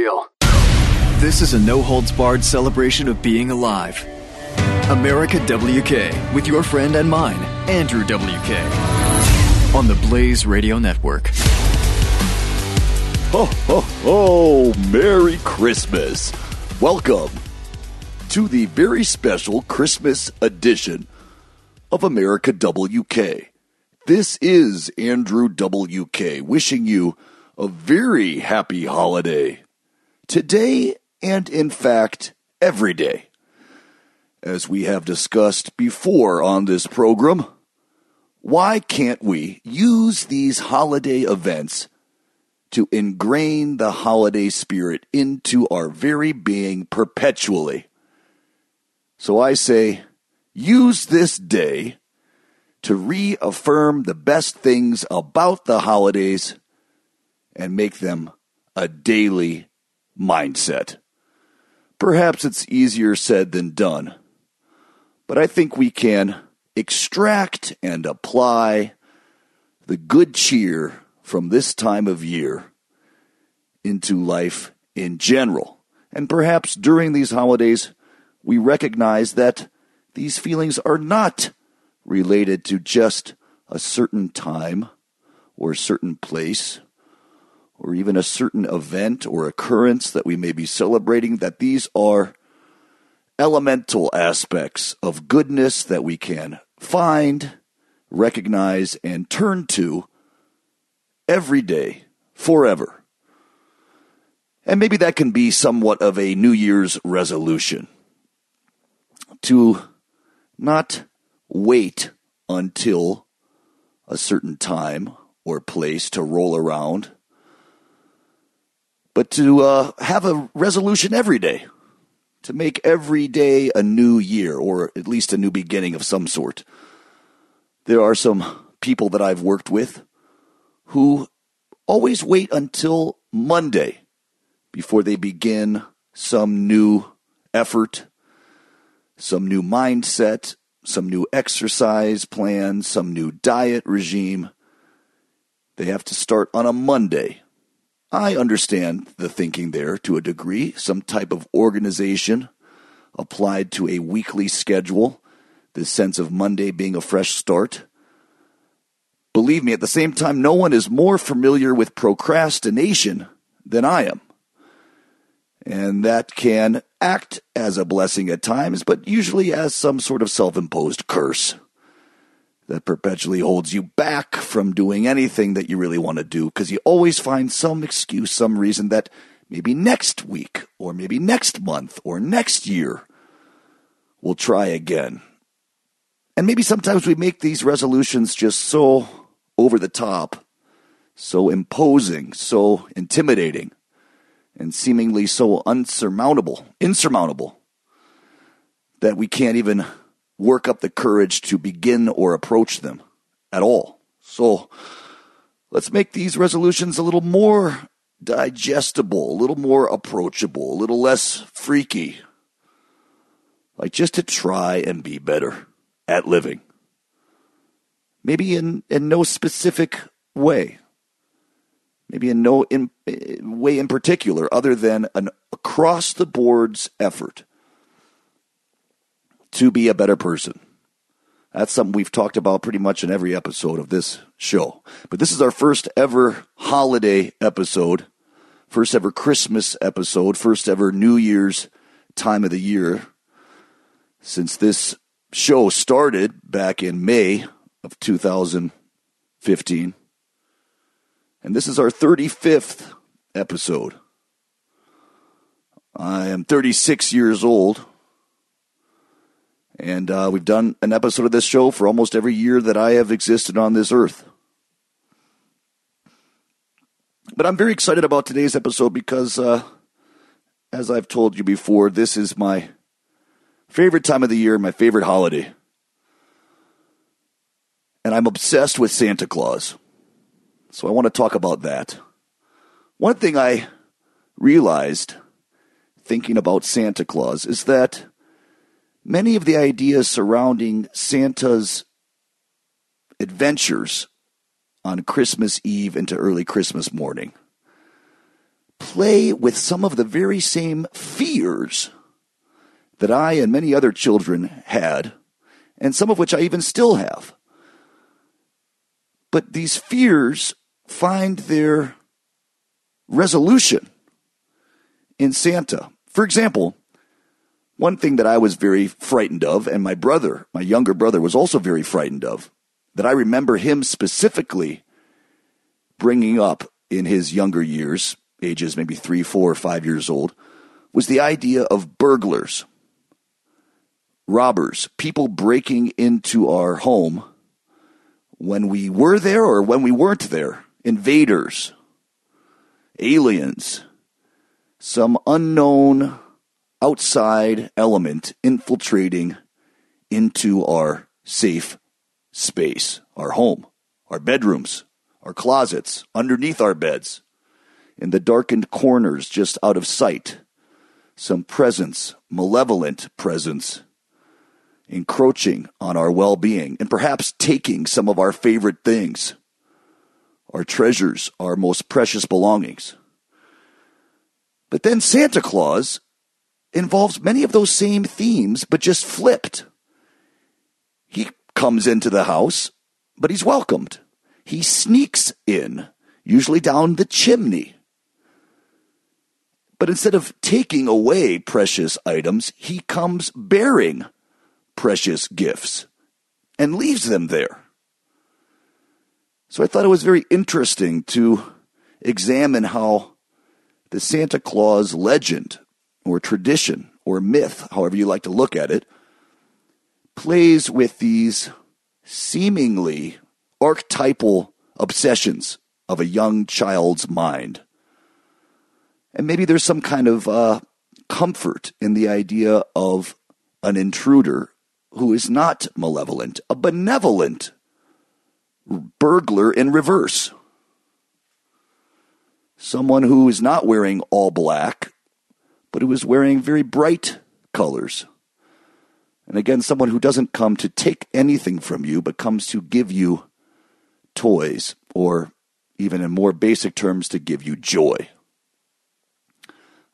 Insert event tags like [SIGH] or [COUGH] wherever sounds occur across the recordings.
Real. This is a no holds barred celebration of being alive. America WK with your friend and mine, Andrew WK, on the Blaze Radio Network. Ho, ho, ho! Merry Christmas! Welcome to the very special Christmas edition of America WK. This is Andrew WK wishing you a very happy holiday today and, in fact, every day. As we have discussed before on this program, why can't we use these holiday events to ingrain the holiday spirit into our very being perpetually? So I say, use this day to reaffirm the best things about the holidays and make them a daily mindset. Perhaps it's easier said than done, but I think we can extract and apply the good cheer from this time of year into life in general. And perhaps during these holidays, we recognize that these feelings are not related to just a certain time or a certain place or even a certain event or occurrence that we may be celebrating, that these are elemental aspects of goodness that we can find, recognize, and turn to every day, forever. And maybe that can be somewhat of a New Year's resolution to not wait until a certain time or place to roll around but to uh, have a resolution every day, to make every day a new year or at least a new beginning of some sort. There are some people that I've worked with who always wait until Monday before they begin some new effort, some new mindset, some new exercise plan, some new diet regime. They have to start on a Monday I understand the thinking there to a degree, some type of organization applied to a weekly schedule, the sense of Monday being a fresh start. Believe me, at the same time, no one is more familiar with procrastination than I am. And that can act as a blessing at times, but usually as some sort of self imposed curse that perpetually holds you back from doing anything that you really want to do because you always find some excuse, some reason that maybe next week or maybe next month or next year we'll try again. And maybe sometimes we make these resolutions just so over the top, so imposing, so intimidating, and seemingly so unsurmountable, insurmountable, that we can't even work up the courage to begin or approach them at all. So let's make these resolutions a little more digestible, a little more approachable, a little less freaky. Like just to try and be better at living. Maybe in, in no specific way. Maybe in no in, eh, way in particular, other than an across the boards effort to be a better person. That's something we've talked about pretty much in every episode of this show. But this is our first ever holiday episode, first ever Christmas episode, first ever New Year's time of the year since this show started back in May of 2015. And this is our 35th episode. I am 36 years old And uh, we've done an episode of this show for almost every year that I have existed on this earth. But I'm very excited about today's episode because, uh, as I've told you before, this is my favorite time of the year, my favorite holiday. And I'm obsessed with Santa Claus. So I want to talk about that. One thing I realized thinking about Santa Claus is that many of the ideas surrounding Santa's adventures on Christmas Eve into early Christmas morning play with some of the very same fears that I and many other children had, and some of which I even still have. But these fears find their resolution in Santa. For example, one thing that I was very frightened of, and my brother, my younger brother, was also very frightened of, that I remember him specifically bringing up in his younger years, ages maybe three, four, five years old, was the idea of burglars, robbers, people breaking into our home when we were there or when we weren't there, invaders, aliens, some unknown outside element infiltrating into our safe space, our home, our bedrooms, our closets, underneath our beds, in the darkened corners just out of sight. Some presence, malevolent presence, encroaching on our well being and perhaps taking some of our favorite things, our treasures, our most precious belongings. But then Santa Claus involves many of those same themes, but just flipped. He comes into the house, but he's welcomed. He sneaks in, usually down the chimney. But instead of taking away precious items, he comes bearing precious gifts and leaves them there. So I thought it was very interesting to examine how the Santa Claus legend or tradition or myth, however you like to look at it, plays with these seemingly archetypal obsessions of a young child's mind. And maybe there's some kind of uh, comfort in the idea of an intruder who is not malevolent, a benevolent burglar in reverse. Someone who is not wearing all black, but who is wearing very bright colors. And again, someone who doesn't come to take anything from you, but comes to give you toys, or even in more basic terms, to give you joy.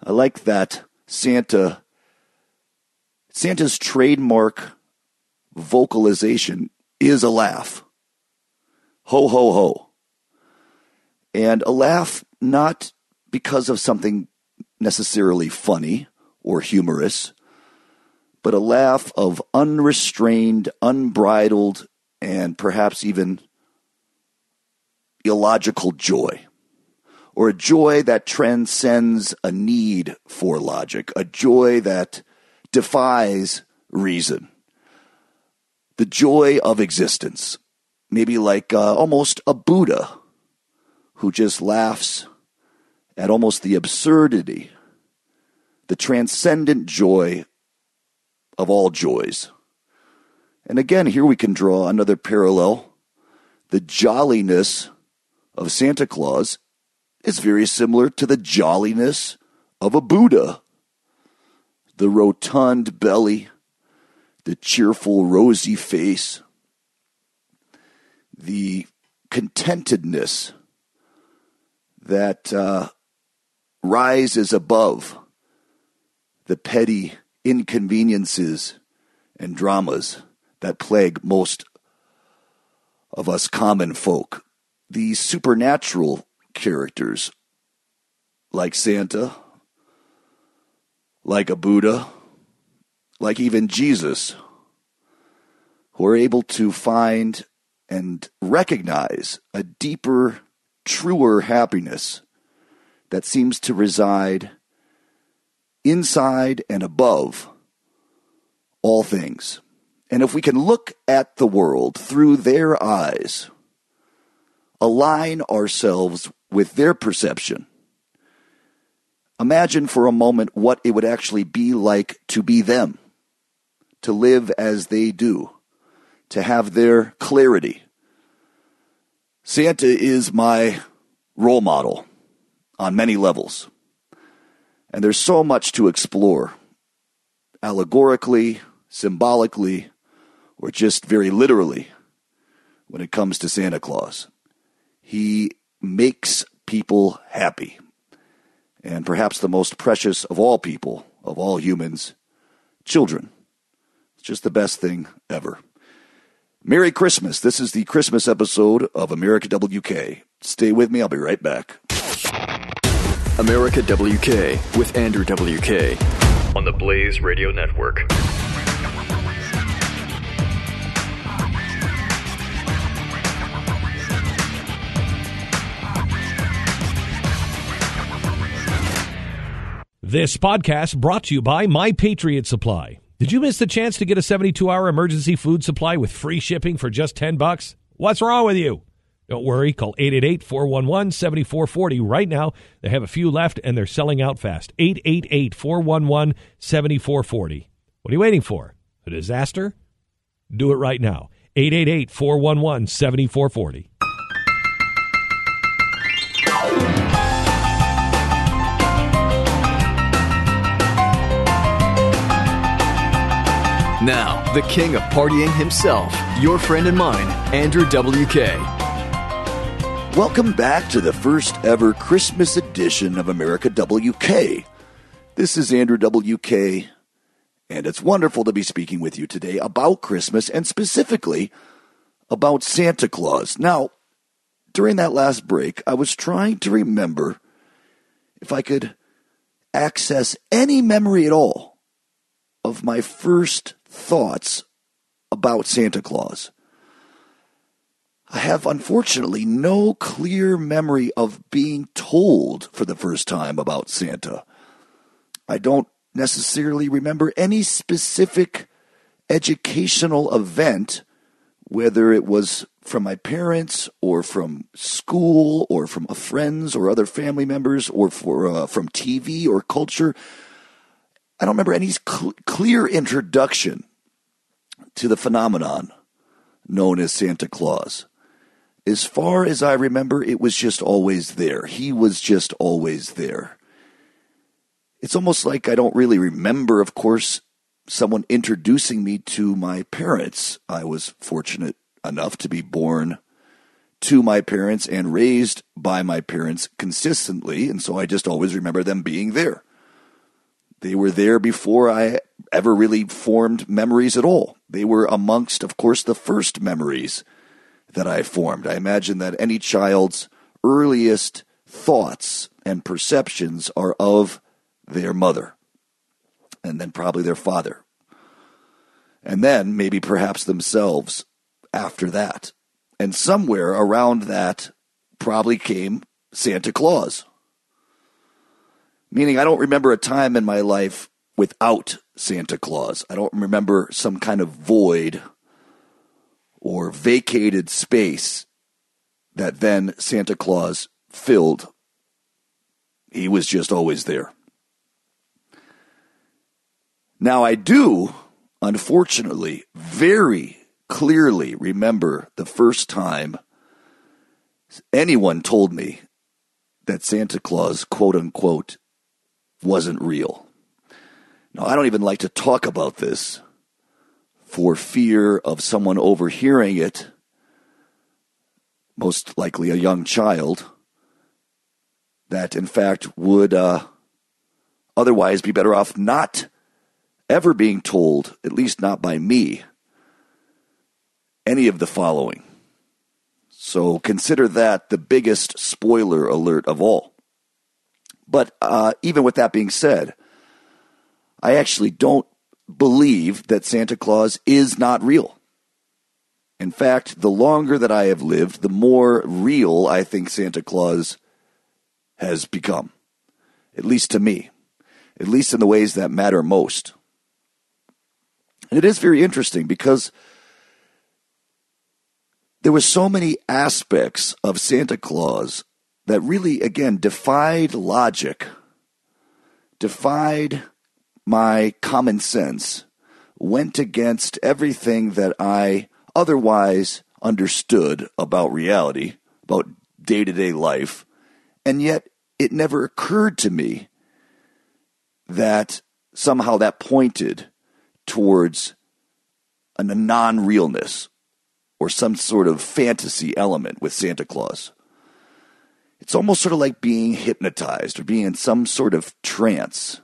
I like that Santa Santa's trademark vocalization is a laugh. Ho, ho, ho. And a laugh not because of something necessarily funny or humorous, but a laugh of unrestrained, unbridled, and perhaps even illogical joy. Or a joy that transcends a need for logic, a joy that defies reason the joy of existence. Maybe like uh, almost a Buddha who just laughs at almost the absurdity, the transcendent joy of all joys. And again, here we can draw another parallel. The jolliness of Santa Claus is very similar to the jolliness of a Buddha. The rotund belly, the cheerful, rosy face, the contentedness that uh, rises above the petty inconveniences and dramas that plague most of us common folk. These supernatural characters, like Santa, like a Buddha, like even Jesus, who are able to find and recognize a deeper, truer happiness that seems to reside inside and above all things. And if we can look at the world through their eyes, align ourselves with their perception, imagine for a moment what it would actually be like to be them, to live as they do, to have their clarity. Santa is my role model on many levels. And there's so much to explore allegorically, symbolically, or just very literally when it comes to Santa Claus. He makes people happy. And perhaps the most precious of all people, of all humans, children. It's just the best thing ever. Merry Christmas. This is the Christmas episode of America WK. Stay with me. I'll be right back. America WK with Andrew WK on the Blaze Radio Network. This podcast brought to you by My Patriot Supply. Did you miss the chance to get a 72-hour emergency food supply with free shipping for just 10 bucks? What's wrong with you? Don't worry, call 888-411-7440 right now. They have a few left and they're selling out fast. 888-411-7440. What are you waiting for? A disaster? Do it right now. 888-411-7440. Now, the king of partying himself, your friend and mine, Andrew WK. Welcome back to the first ever Christmas edition of America WK. This is Andrew WK, and it's wonderful to be speaking with you today about Christmas and specifically about Santa Claus. Now, during that last break, I was trying to remember if I could access any memory at all of my first thoughts about Santa Claus. I have unfortunately no clear memory of being told for the first time about Santa. I don't necessarily remember any specific educational event, whether it was from my parents or from school or from friends or other family members or for, uh, from TV or culture. I don't remember any cl- clear introduction to the phenomenon known as Santa Claus. As far as I remember, it was just always there. He was just always there. It's almost like I don't really remember, of course, someone introducing me to my parents. I was fortunate enough to be born to my parents and raised by my parents consistently, and so I just always remember them being there. They were there before I ever really formed memories at all. They were amongst, of course, the first memories that I formed. I imagine that any child's earliest thoughts and perceptions are of their mother, and then probably their father, and then maybe perhaps themselves after that. And somewhere around that probably came Santa Claus. Meaning, I don't remember a time in my life without Santa Claus. I don't remember some kind of void or vacated space that then Santa Claus filled. He was just always there. Now, I do, unfortunately, very clearly remember the first time anyone told me that Santa Claus, quote unquote, wasn't real. Now, I don't even like to talk about this for fear of someone overhearing it, most likely a young child, that in fact would uh, otherwise be better off not ever being told, at least not by me, any of the following. So consider that the biggest spoiler alert of all. But uh, even with that being said, I actually don't believe that Santa Claus is not real. In fact, the longer that I have lived, the more real I think Santa Claus has become. At least to me. At least in the ways that matter most. And it is very interesting because there were so many aspects of Santa Claus that really, again, defied logic, defied my common sense, went against everything that I otherwise understood about reality, about day to day life, and yet it never occurred to me that somehow that pointed towards a non realness or some sort of fantasy element with Santa Claus. It's almost sort of like being hypnotized or being in some sort of trance.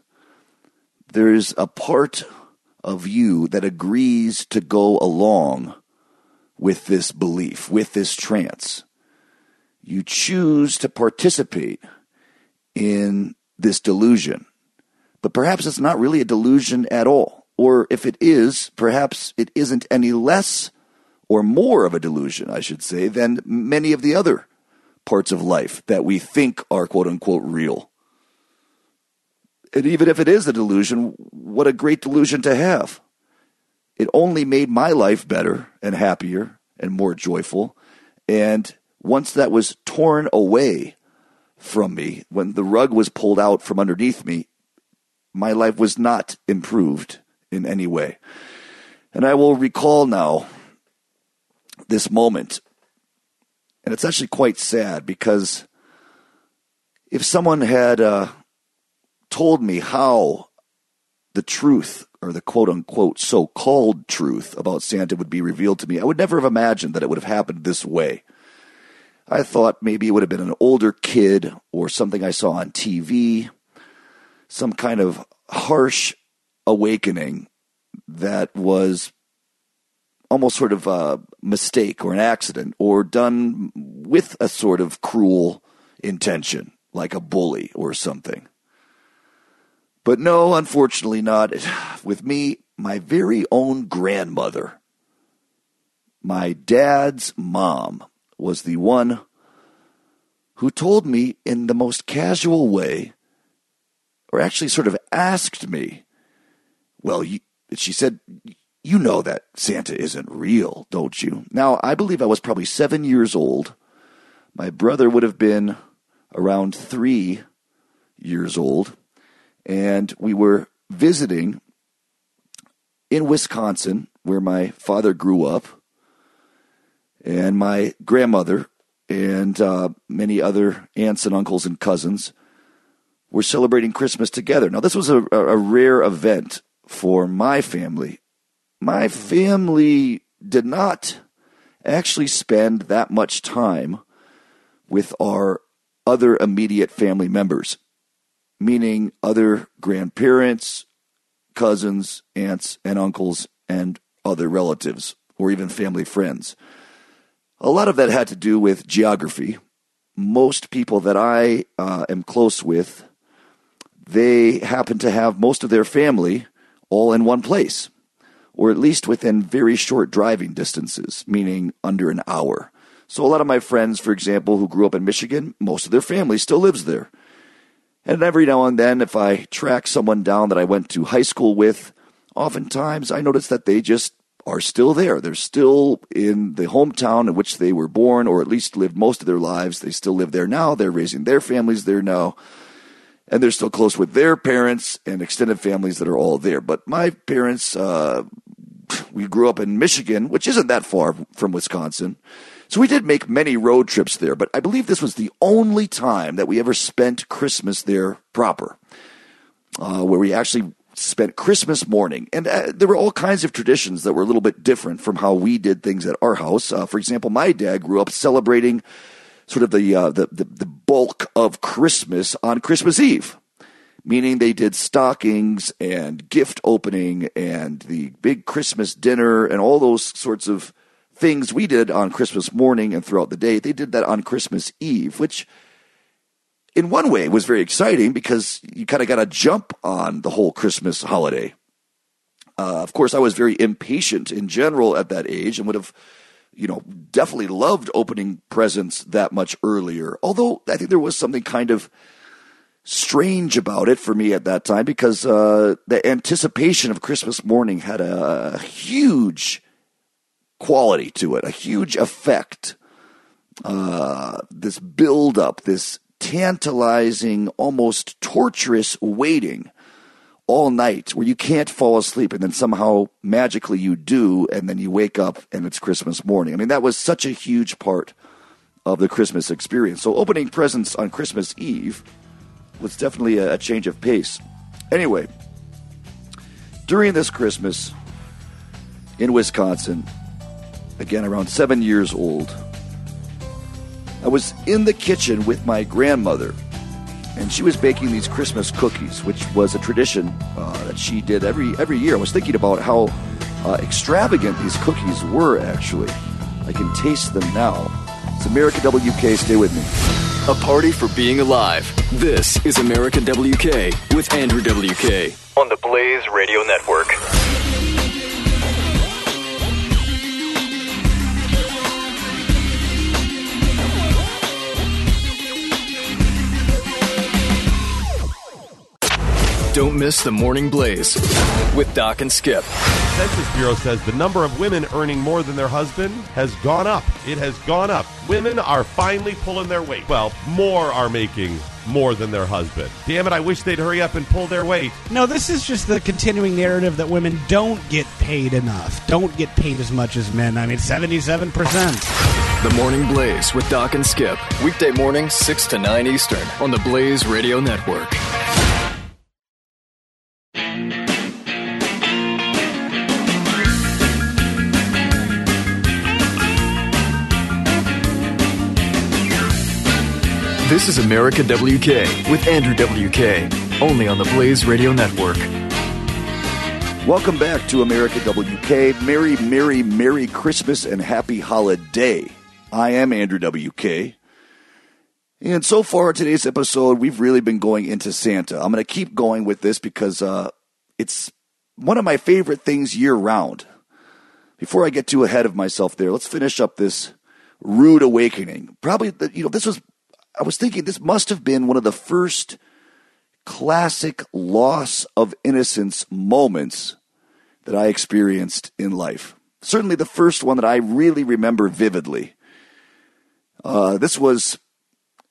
There's a part of you that agrees to go along with this belief, with this trance. You choose to participate in this delusion. But perhaps it's not really a delusion at all. Or if it is, perhaps it isn't any less or more of a delusion, I should say, than many of the other parts of life that we think are quote unquote real. And even if it is a delusion, what a great delusion to have. It only made my life better and happier and more joyful. And once that was torn away from me, when the rug was pulled out from underneath me, my life was not improved in any way. And I will recall now this moment. And it's actually quite sad because if someone had uh, told me how the truth or the quote unquote so called truth about Santa would be revealed to me, I would never have imagined that it would have happened this way. I thought maybe it would have been an older kid or something I saw on TV, some kind of harsh awakening that was almost sort of a mistake or an accident or done with a sort of cruel intention, like a bully or something. But no, unfortunately not. With me, my very own grandmother, my dad's mom, was the one who told me in the most casual way, or actually sort of asked me, well, she said, you know that Santa isn't real, don't you? Now, I believe I was probably seven years old. My brother would have been around three years old. And we were visiting in Wisconsin, where my father grew up. And my grandmother and uh, many other aunts and uncles and cousins were celebrating Christmas together. Now, this was a, a rare event for my family my family did not actually spend that much time with our other immediate family members, meaning other grandparents, cousins, aunts, and uncles, and other relatives, or even family friends. A lot of that had to do with geography. Most people that I uh, am close with, they happen to have most of their family all in one place or at least within very short driving distances, meaning under an hour. So, a lot of my friends, for example, who grew up in Michigan, most of their family still lives there. And every now and then, if I track someone down that I went to high school with, oftentimes I notice that they just are still there. They're still in the hometown in which they were born, or at least lived most of their lives. They still live there now. They're raising their families there now. And they're still close with their parents and extended families that are all there. But my parents, uh, we grew up in Michigan, which isn't that far from Wisconsin. So we did make many road trips there, but I believe this was the only time that we ever spent Christmas there proper, uh, where we actually spent Christmas morning. And uh, there were all kinds of traditions that were a little bit different from how we did things at our house. Uh, for example, my dad grew up celebrating sort of the, uh, the, the, the bulk of Christmas on Christmas Eve meaning they did stockings and gift opening and the big Christmas dinner and all those sorts of things we did on Christmas morning and throughout the day. They did that on Christmas Eve, which in one way was very exciting because you kind of got a jump on the whole Christmas holiday. Uh, of course, I was very impatient in general at that age and would have, you know, definitely loved opening presents that much earlier. Although I think there was something kind of strange about it for me at that time because uh, the anticipation of Christmas morning had a, a huge quality to it, a huge effect. Uh, this build up, this tantalizing, almost torturous waiting all night where you can't fall asleep and then somehow magically you do and then you wake up and it's Christmas morning. I mean, that was such a huge part of the Christmas experience. So opening presents on Christmas Eve was definitely a, a change of pace. Anyway, during this Christmas in Wisconsin, again around seven years old, I was in the kitchen with my grandmother, and she was baking these Christmas cookies, which was a tradition uh, that she did every every year. I was thinking about how uh, extravagant these cookies were. Actually, I can taste them now. It's America WK. Stay with me. A party for being alive. This is America WK with Andrew WK on the Blaze Radio Network. Don't miss the Morning Blaze with Doc and Skip. Census Bureau says the number of women earning more than their husband has gone up. It has gone up. Women are finally pulling their weight. Well, more are making more than their husband. Damn it, I wish they'd hurry up and pull their weight. No, this is just the continuing narrative that women don't get paid enough, don't get paid as much as men. I mean, 77%. The Morning Blaze with Doc and Skip. Weekday morning, 6 to 9 Eastern on the Blaze Radio Network. This is America WK with Andrew WK, only on the Blaze Radio Network. Welcome back to America WK. Merry, Merry, Merry Christmas and Happy Holiday. I am Andrew WK. And so far, today's episode, we've really been going into Santa. I'm going to keep going with this because uh, it's one of my favorite things year round. Before I get too ahead of myself there, let's finish up this rude awakening. Probably, you know, this was I was thinking this must have been one of the first classic loss of innocence moments that I experienced in life. Certainly the first one that I really remember vividly. Uh, this was,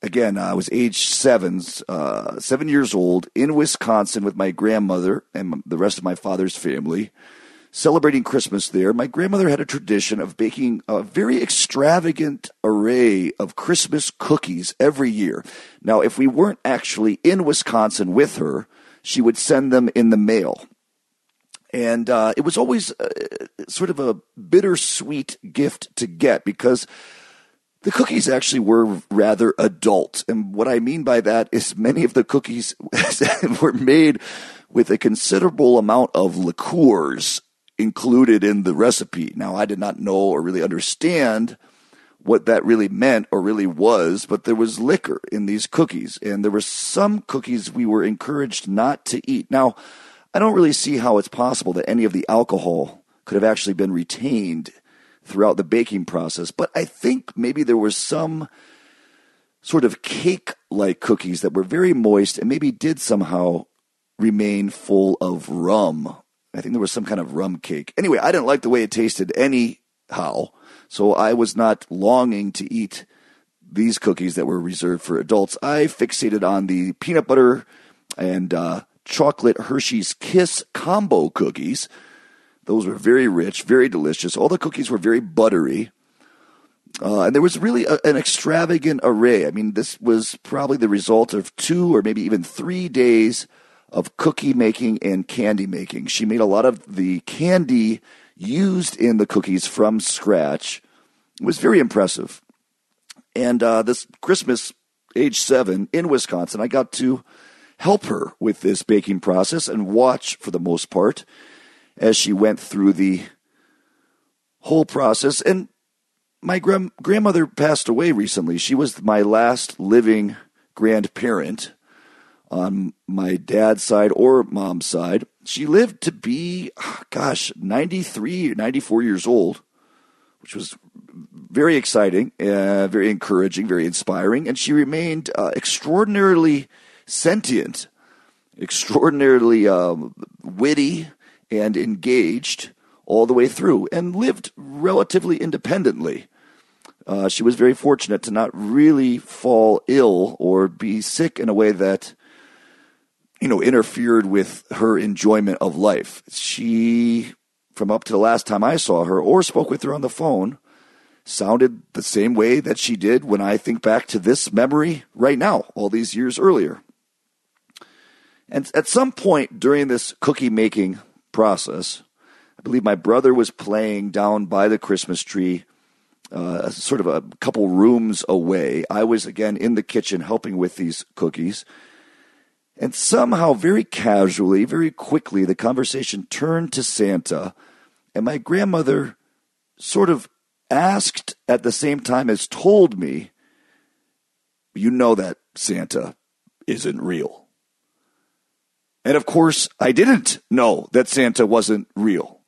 again, I was age seven, uh, seven years old in Wisconsin with my grandmother and the rest of my father's family celebrating Christmas there, my grandmother had a tradition of baking a very extravagant array of Christmas cookies every year. Now, if we weren't actually in Wisconsin with her, she would send them in the mail. And uh, it was always uh, sort of a bittersweet gift to get because the cookies actually were rather adult. And what I mean by that is many of the cookies [LAUGHS] were made with a considerable amount of liqueurs included in the recipe. Now, I did not know or really understand what that really meant or really was, but there was liquor in these cookies, and there were some cookies we were encouraged not to eat. Now, I don't really see how it's possible that any of the alcohol could have actually been retained throughout the baking process, but I think maybe there was some sort of cake like cookies that were very moist and maybe did somehow remain full of rum I think there was some kind of rum cake. Anyway, I didn't like the way it tasted anyhow, so I was not longing to eat these cookies that were reserved for adults. I fixated on the peanut butter and uh, chocolate Hershey's Kiss combo cookies. Those were very rich, very delicious. All the cookies were very buttery. Uh, and there was really a, an extravagant array. I mean, this was probably the result of two or maybe even three days of cookie making and candy making. She made a lot of the candy used in the cookies from scratch. It was very impressive. And uh, this Christmas, age seven, in Wisconsin, I got to help her with this baking process and watch, for the most part, as she went through the whole process. And my gra- grandmother passed away recently. She was my last living grandparent on my dad's side or mom's side. She lived to be, gosh, 93, 94 years old, which was very exciting, uh, very encouraging, very inspiring. And she remained uh, extraordinarily sentient, extraordinarily um, witty, and engaged all the way through, and lived relatively independently. Uh, she was very fortunate to not really fall ill or be sick in a way that you know interfered with her enjoyment of life. She from up to the last time I saw her or spoke with her on the phone sounded the same way that she did when I think back to this memory right now, all these years earlier. And at some point during this cookie making process, I believe my brother was playing down by the Christmas tree, uh, sort of a couple rooms away. I was again in the kitchen helping with these cookies. And somehow, very casually, very quickly, the conversation turned to Santa. And my grandmother sort of asked at the same time as told me, You know that Santa isn't real. And of course, I didn't know that Santa wasn't real.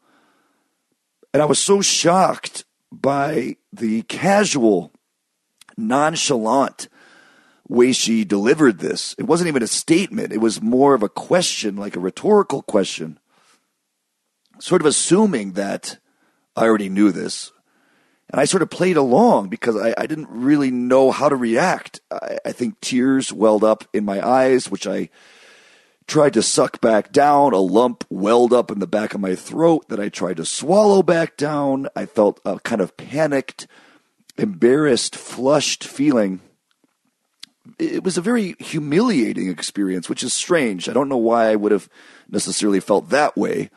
And I was so shocked by the casual, nonchalant way she delivered this. It wasn't even a statement, it was more of a question, like a rhetorical question, sort of assuming that I already knew this. And I sort of played along because I, I didn't really know how to react. I, I think tears welled up in my eyes, which I tried to suck back down. A lump welled up in the back of my throat that I tried to swallow back down. I felt a kind of panicked, embarrassed, flushed feeling. It was a very humiliating experience, which is strange. I don't know why I would have necessarily felt that way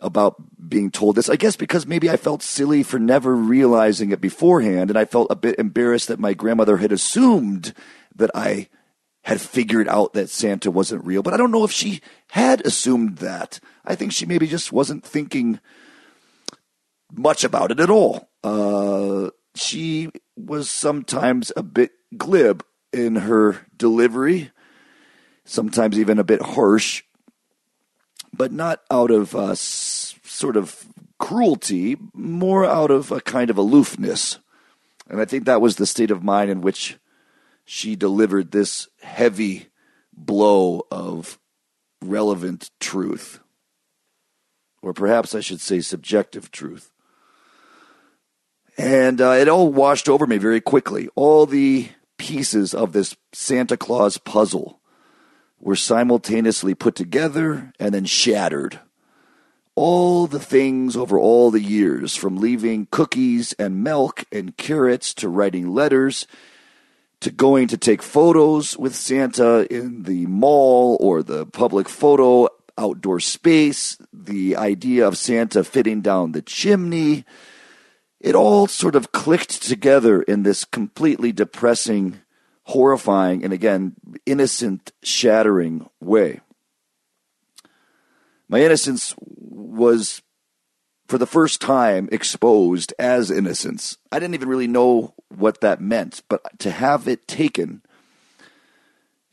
about being told this. I guess because maybe I felt silly for never realizing it beforehand, and I felt a bit embarrassed that my grandmother had assumed that I had figured out that Santa wasn't real. But I don't know if she had assumed that. I think she maybe just wasn't thinking much about it at all. Uh, she was sometimes a bit glib in her delivery, sometimes even a bit harsh but not out of uh, sort of cruelty, more out of a kind of aloofness. And I think that was the state of mind in which she delivered this heavy blow of relevant truth. Or perhaps I should say subjective truth. And uh, it all washed over me very quickly. All the pieces of this Santa Claus puzzle were simultaneously put together and then shattered. All the things over all the years, from leaving cookies and milk and carrots to writing letters to going to take photos with Santa in the mall or the public photo outdoor space, the idea of Santa fitting down the chimney, it all sort of clicked together in this completely depressing horrifying and again, innocent, shattering way. My innocence was, for the first time, exposed as innocence. I didn't even really know what that meant, but to have it taken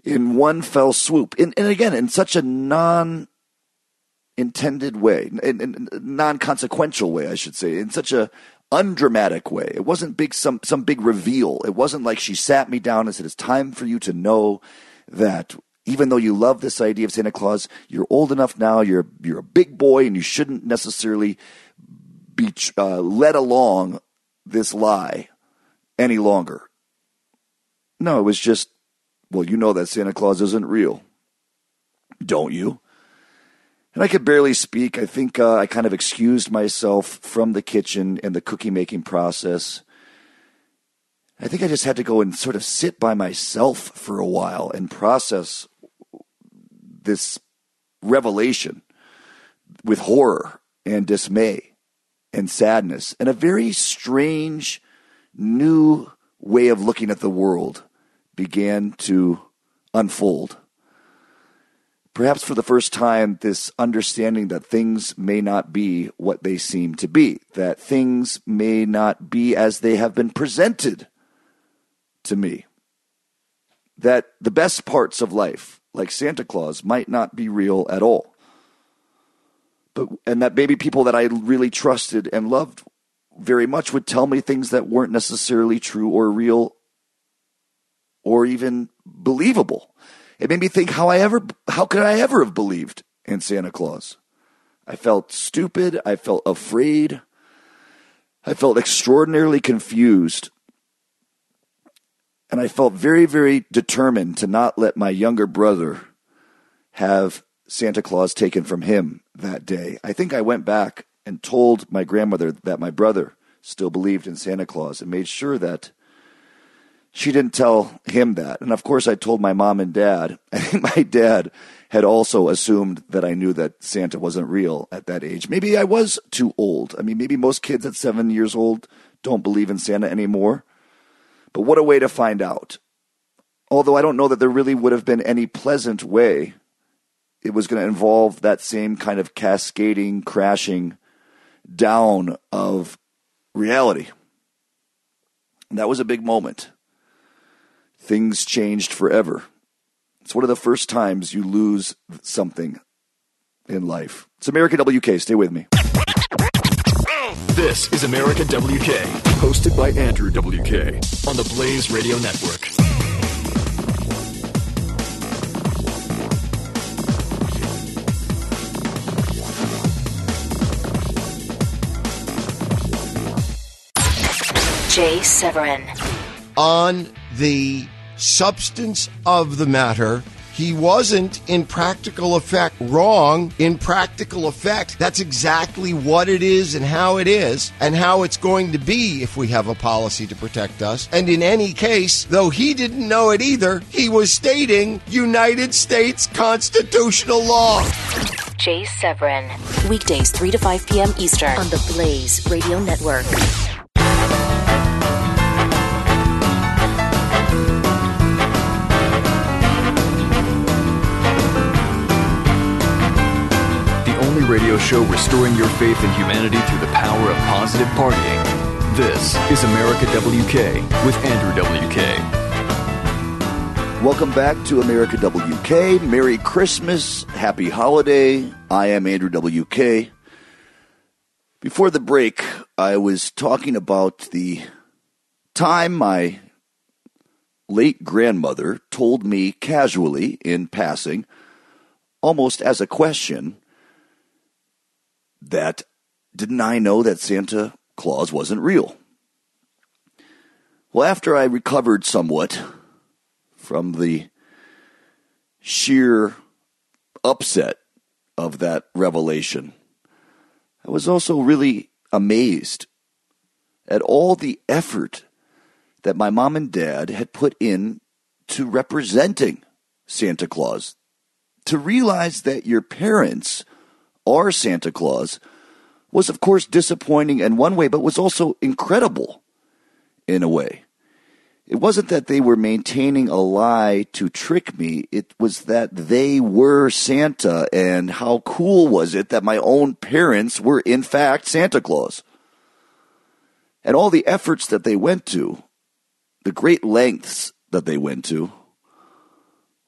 in one fell swoop, and, and again, in such a non intended way, in, non consequential way, I should say, in such a undramatic way. It wasn't big some some big reveal. It wasn't like she sat me down and said, "It's time for you to know that." Even though you love this idea of Santa Claus, you're old enough now. You're you're a big boy, and you shouldn't necessarily be uh, led along this lie any longer. No, it was just, well, you know that Santa Claus isn't real, don't you? And I could barely speak. I think uh, I kind of excused myself from the kitchen and the cookie making process. I think I just had to go and sort of sit by myself for a while and process this revelation with horror and dismay and sadness and a very strange new way of looking at the world began to unfold perhaps for the first time, this understanding that things may not be what they seem to be, that things may not be as they have been presented to me, that the best parts of life, like Santa Claus, might not be real at all. But, and that maybe people that I really trusted and loved very much would tell me things that weren't necessarily true or real or even believable It made me think how I ever, how could I ever have believed in Santa Claus? I felt stupid. I felt afraid. I felt extraordinarily confused. And I felt very, very determined to not let my younger brother have Santa Claus taken from him that day. I think I went back and told my grandmother that my brother still believed in Santa Claus and made sure that she didn't tell him that. And of course, I told my mom and dad. [LAUGHS] I think my dad had also assumed that I knew that Santa wasn't real at that age. Maybe I was too old. I mean, maybe most kids at seven years old don't believe in Santa anymore. But what a way to find out. Although I don't know that there really would have been any pleasant way. It was going to involve that same kind of cascading, crashing down of reality. And that was a big moment. Things changed forever. It's one of the first times you lose something in life. It's America WK. Stay with me. This is America WK, hosted by Andrew WK on the Blaze Radio Network. Jay Severin. On the substance of the matter, he wasn't in practical effect wrong. In practical effect, that's exactly what it is and how it is and how it's going to be if we have a policy to protect us. And in any case, though he didn't know it either, he was stating United States constitutional law. Jay Severin. Weekdays 3 to 5 p.m. Eastern on the Blaze Radio Network. Radio show restoring your faith in humanity through the power of positive partying. This is America WK with Andrew WK. Welcome back to America WK. Merry Christmas. Happy holiday. I am Andrew WK. Before the break, I was talking about the time my late grandmother told me casually in passing, almost as a question, that didn't I know that Santa Claus wasn't real? Well, after I recovered somewhat from the sheer upset of that revelation, I was also really amazed at all the effort that my mom and dad had put in to representing Santa Claus. To realize that your parents are Santa Claus was, of course, disappointing in one way, but was also incredible in a way. It wasn't that they were maintaining a lie to trick me. It was that they were Santa, and how cool was it that my own parents were, in fact, Santa Claus? And all the efforts that they went to, the great lengths that they went to,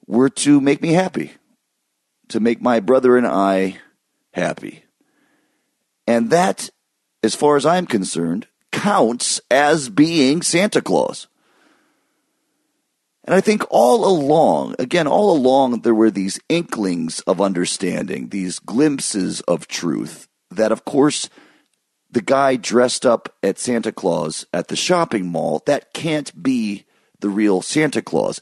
were to make me happy, to make my brother and I happy. And that, as far as I'm concerned, counts as being Santa Claus. And I think all along, again, all along, there were these inklings of understanding, these glimpses of truth that, of course, the guy dressed up at Santa Claus at the shopping mall, that can't be the real Santa Claus.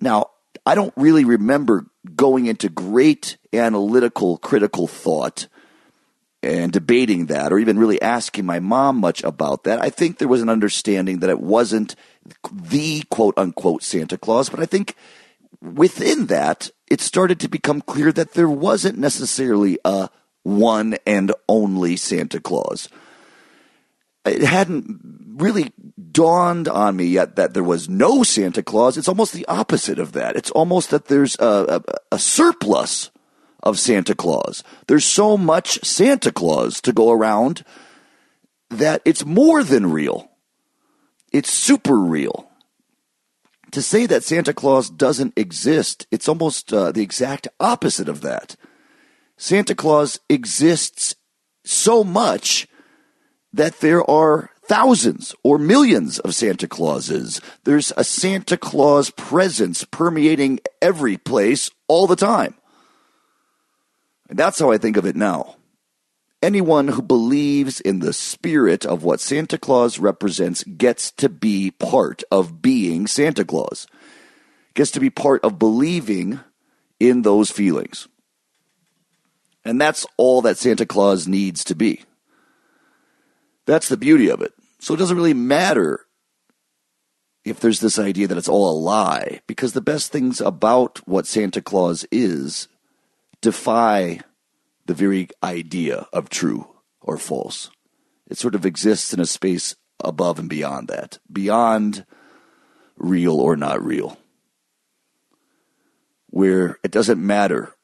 Now, I don't really remember going into great analytical, critical thought and debating that, or even really asking my mom much about that. I think there was an understanding that it wasn't the quote unquote Santa Claus, but I think within that, it started to become clear that there wasn't necessarily a one and only Santa Claus. It hadn't really dawned on me yet that there was no Santa Claus. It's almost the opposite of that. It's almost that there's a, a, a surplus of Santa Claus. There's so much Santa Claus to go around that it's more than real. It's super real. To say that Santa Claus doesn't exist, it's almost uh, the exact opposite of that. Santa Claus exists so much that there are thousands or millions of Santa Clauses. There's a Santa Claus presence permeating every place all the time. And that's how I think of it now. Anyone who believes in the spirit of what Santa Claus represents gets to be part of being Santa Claus, gets to be part of believing in those feelings. And that's all that Santa Claus needs to be. That's the beauty of it. So it doesn't really matter if there's this idea that it's all a lie, because the best things about what Santa Claus is defy the very idea of true or false. It sort of exists in a space above and beyond that, beyond real or not real, where it doesn't matter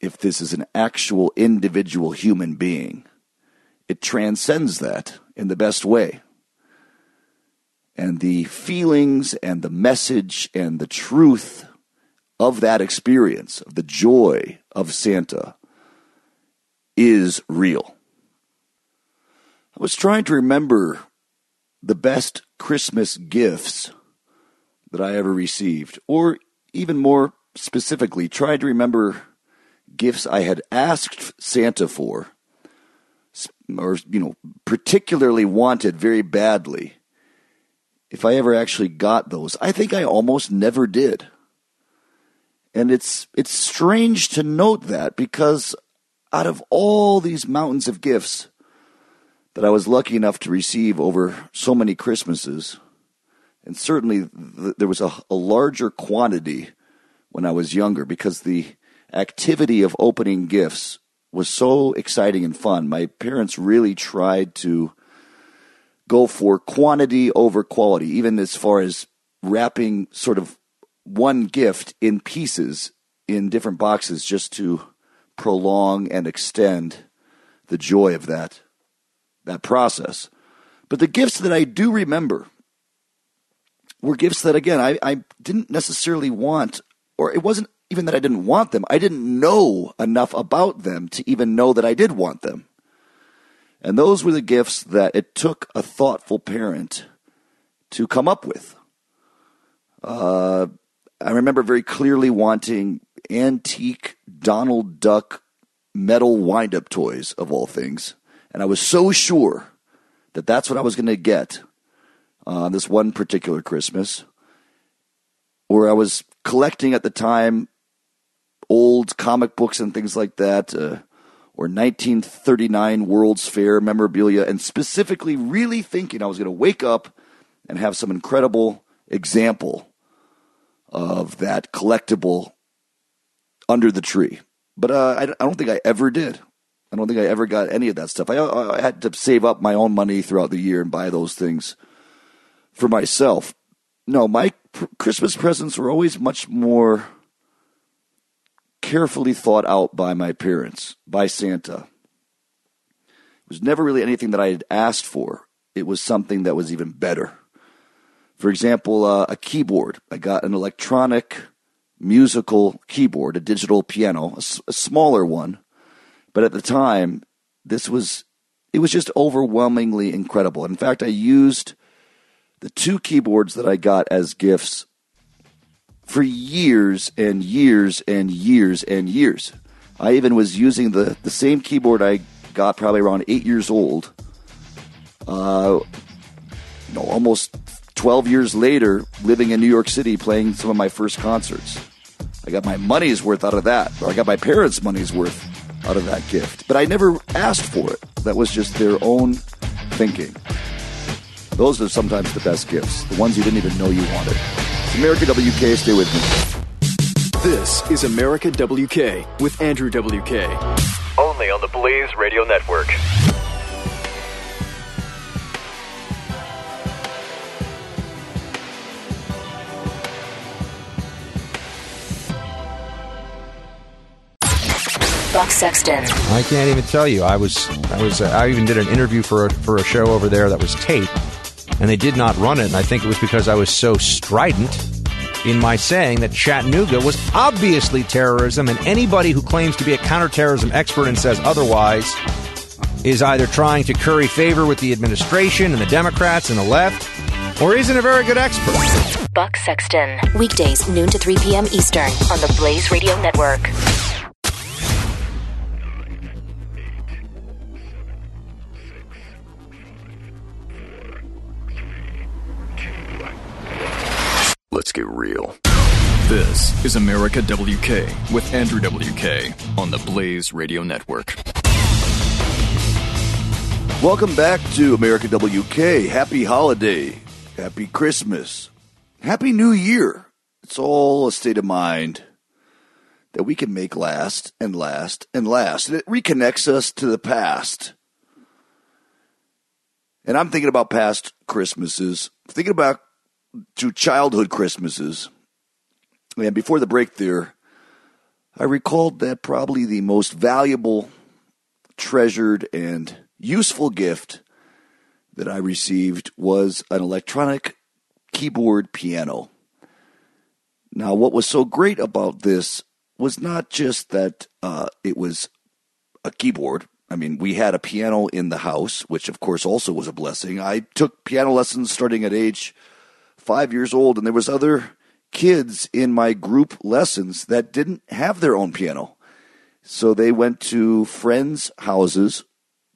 if this is an actual individual human being. It transcends that in the best way. And the feelings and the message and the truth of that experience, of the joy of Santa, is real. I was trying to remember the best Christmas gifts that I ever received, or even more specifically, trying to remember gifts I had asked Santa for, or, you know, particularly wanted very badly. If I ever actually got those, I think I almost never did. And it's it's strange to note that because out of all these mountains of gifts that I was lucky enough to receive over so many Christmases, and certainly th- there was a, a larger quantity when I was younger because the activity of opening gifts was so exciting and fun. My parents really tried to go for quantity over quality, even as far as wrapping sort of one gift in pieces in different boxes just to prolong and extend the joy of that that process. But the gifts that I do remember were gifts that again I, I didn't necessarily want, or it wasn't even that I didn't want them. I didn't know enough about them to even know that I did want them. And those were the gifts that it took a thoughtful parent to come up with. Uh, I remember very clearly wanting antique Donald Duck metal wind up toys, of all things. And I was so sure that that's what I was going to get on uh, this one particular Christmas, where I was collecting at the time old comic books and things like that, uh, or 1939 World's Fair memorabilia, and specifically really thinking I was going to wake up and have some incredible example of that collectible under the tree. But uh, I, I, don't think I ever did. I don't think I ever got any of that stuff. I, I had to save up my own money throughout the year and buy those things for myself. No, my pr- Christmas presents were always much more carefully thought out by my parents, by Santa. It was never really anything that I had asked for. It was something that was even better. For example, uh, a keyboard. I got an electronic musical keyboard, a digital piano, a, a smaller one. But at the time, this was it was just overwhelmingly incredible. In fact, I used the two keyboards that I got as gifts for years and years and years and years. I even was using the, the same keyboard I got probably around eight years old. Uh, you know, almost 12 years later, living in New York City, playing some of my first concerts. I got my money's worth out of that, or I got my parents' money's worth out of that gift. But I never asked for it. That was just their own thinking. Those are sometimes the best gifts, the ones you didn't even know you wanted. It's America WK, stay with me. This is America WK with Andrew WK. Only on the Blaze Radio Network. Buck Sexton. I can't even tell you. I was, I was, uh, I even did an interview for a, for a show over there that was taped, and they did not run it. And I think it was because I was so strident in my saying that Chattanooga was obviously terrorism, and anybody who claims to be a counterterrorism expert and says otherwise is either trying to curry favor with the administration and the Democrats and the left, or isn't a very good expert. Buck Sexton. Weekdays, noon to 3 p.m. Eastern on the Blaze Radio Network. Get real. This is America WK with Andrew WK on the Blaze Radio Network. Welcome back to America WK. Happy holiday. Happy Christmas. Happy New Year. It's all a state of mind that we can make last and last and last. And it reconnects us to the past. And I'm thinking about past Christmases, thinking about to childhood Christmases. And before the break there, I recalled that probably the most valuable, treasured, and useful gift that I received was an electronic keyboard piano. Now, what was so great about this was not just that uh, it was a keyboard. I mean, we had a piano in the house, which of course also was a blessing. I took piano lessons starting at age five years old, and there was other kids in my group lessons that didn't have their own piano. So they went to friends' houses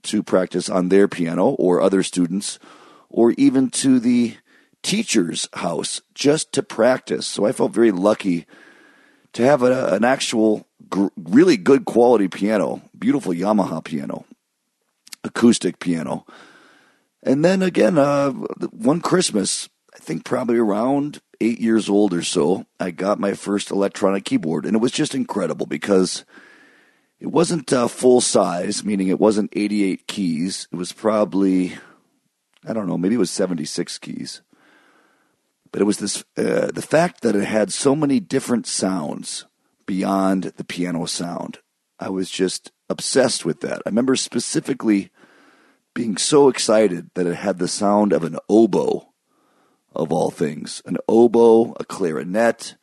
to practice on their piano or other students, or even to the teacher's house just to practice. So I felt very lucky to have a, an actual gr- really good quality piano, beautiful Yamaha piano, acoustic piano. And then again, uh, one Christmas, think probably around eight years old or so, I got my first electronic keyboard. And it was just incredible because it wasn't uh, full size, meaning it wasn't 88 keys. It was probably, I don't know, maybe it was 76 keys. But it was this uh, the fact that it had so many different sounds beyond the piano sound. I was just obsessed with that. I remember specifically being so excited that it had the sound of an oboe, of all things. An oboe, a clarinet.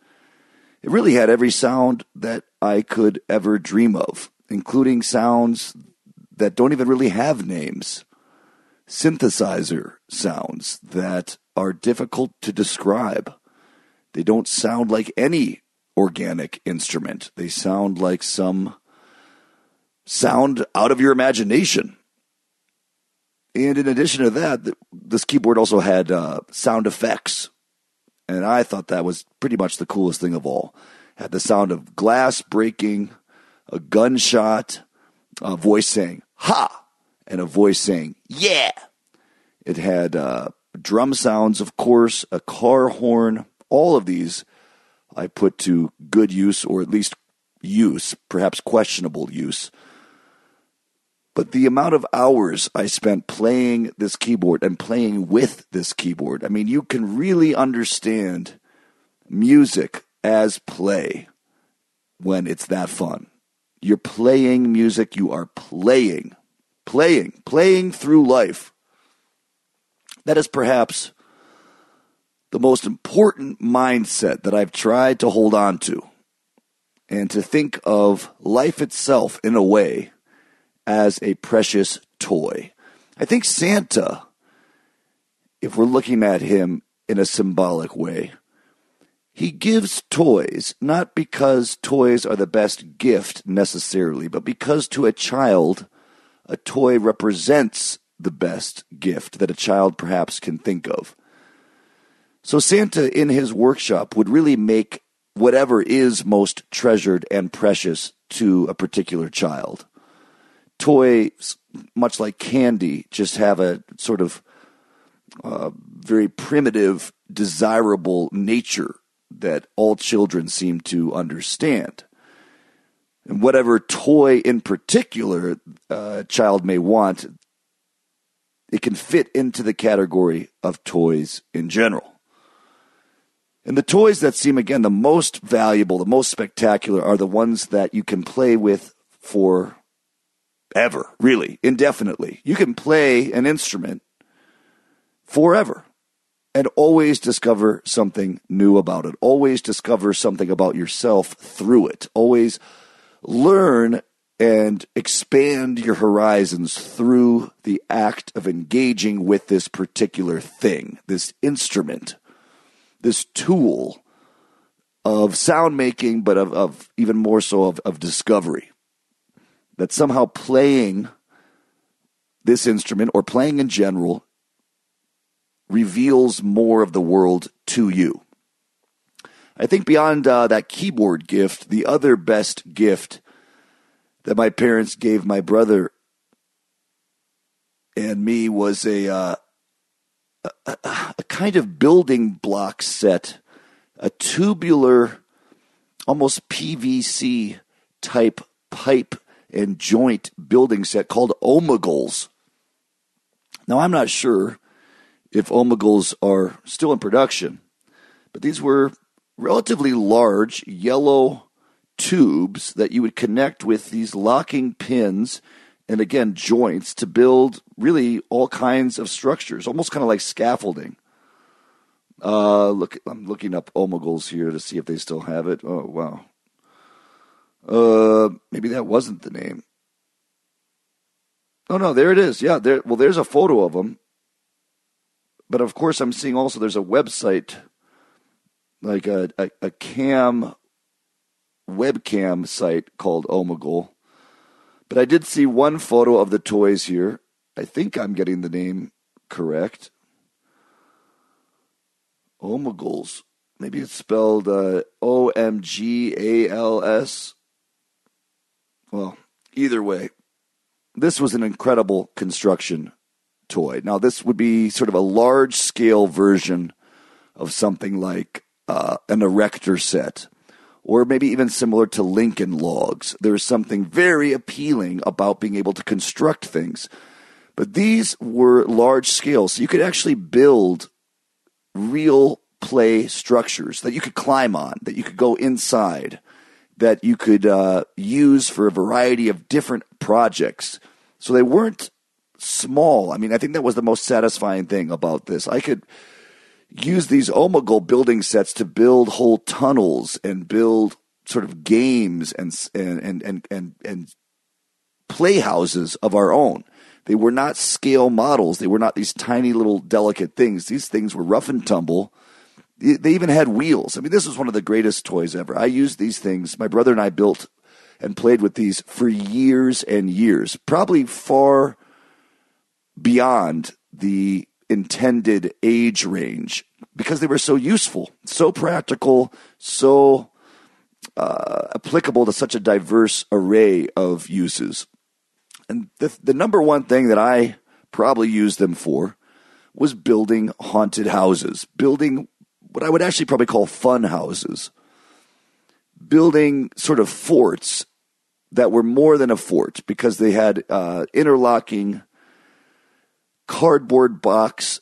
It really had every sound that I could ever dream of, including sounds that don't even really have names. Synthesizer sounds that are difficult to describe. They don't sound like any organic instrument. They sound like some sound out of your imagination. And in addition to that, this keyboard also had uh, sound effects. And I thought that was pretty much the coolest thing of all. Had the sound of glass breaking, a gunshot, a voice saying, ha, and a voice saying, yeah. It had uh, drum sounds, of course, a car horn. All of these I put to good use, or at least use, perhaps questionable use. But the amount of hours I spent playing this keyboard and playing with this keyboard, I mean, you can really understand music as play when it's that fun. You're playing music, you are playing, playing, playing through life. That is perhaps the most important mindset that I've tried to hold on to and to think of life itself in a way as a precious toy. I think Santa, if we're looking at him in a symbolic way, he gives toys not because toys are the best gift necessarily, but because to a child, a toy represents the best gift that a child perhaps can think of. So Santa in his workshop would really make whatever is most treasured and precious to a particular child. Toys, much like candy, just have a sort of uh, very primitive, desirable nature that all children seem to understand. And whatever toy in particular uh, a child may want, it can fit into the category of toys in general. And the toys that seem, again, the most valuable, the most spectacular are the ones that you can play with for ever, really, indefinitely. You can play an instrument forever and always discover something new about it. Always discover something about yourself through it. Always learn and expand your horizons through the act of engaging with this particular thing, this instrument, this tool of sound making, but of, of even more so of, of discovery. That somehow playing this instrument or playing in general reveals more of the world to you. I think beyond uh, that keyboard gift, the other best gift that my parents gave my brother and me was a, uh, a, a kind of building block set, a tubular, almost PVC type pipe and joint building set called Omegles. Now, I'm not sure if Omegles are still in production, but these were relatively large yellow tubes that you would connect with these locking pins and again joints to build really all kinds of structures, almost kind of like scaffolding. Uh, look, I'm looking up Omegles here to see if they still have it. Oh wow. Uh, maybe that wasn't the name. Oh no, there it is. Yeah, there. Well, there's a photo of them. But of course, I'm seeing also there's a website, like a a, a cam webcam site called Omegle. But I did see one photo of the toys here. I think I'm getting the name correct. Omegles. Maybe it's spelled uh, O M G A L S. Well, either way, this was an incredible construction toy. Now, this would be sort of a large scale version of something like uh, an erector set, or maybe even similar to Lincoln logs. There is something very appealing about being able to construct things. But these were large scale, so you could actually build real play structures that you could climb on, that you could go inside, that you could uh, use for a variety of different projects. So they weren't small. I mean, I think that was the most satisfying thing about this. I could use these Omegle building sets to build whole tunnels and build sort of games and and and and and, and playhouses of our own. They were not scale models. They were not these tiny little delicate things. These things were rough and tumble. They even had wheels. I mean, this was one of the greatest toys ever. I used these things. My brother and I built and played with these for years and years, probably far beyond the intended age range because they were so useful, so practical, so uh, applicable to such a diverse array of uses. And the, the number one thing that I probably used them for was building haunted houses, building what I would actually probably call fun houses, building sort of forts that were more than a fort because they had uh, interlocking cardboard box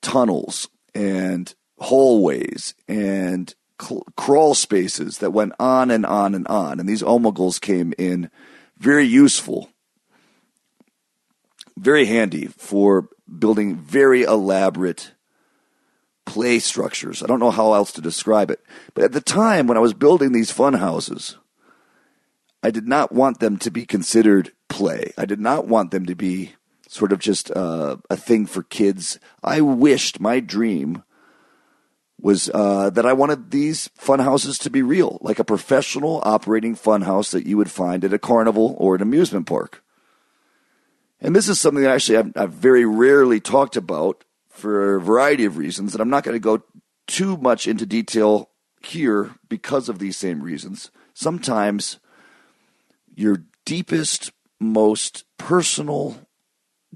tunnels and hallways and cl- crawl spaces that went on and on and on. And these omegles came in very useful, very handy for building very elaborate play structures. I don't know how else to describe it. But at the time when I was building these fun houses, I did not want them to be considered play. I did not want them to be sort of just uh, a thing for kids. I wished my dream was uh, that I wanted these fun houses to be real, like a professional operating fun house that you would find at a carnival or an amusement park. And this is something that actually I've, I've very rarely talked about for a variety of reasons, and I'm not going to go too much into detail here because of these same reasons. Sometimes your deepest, most personal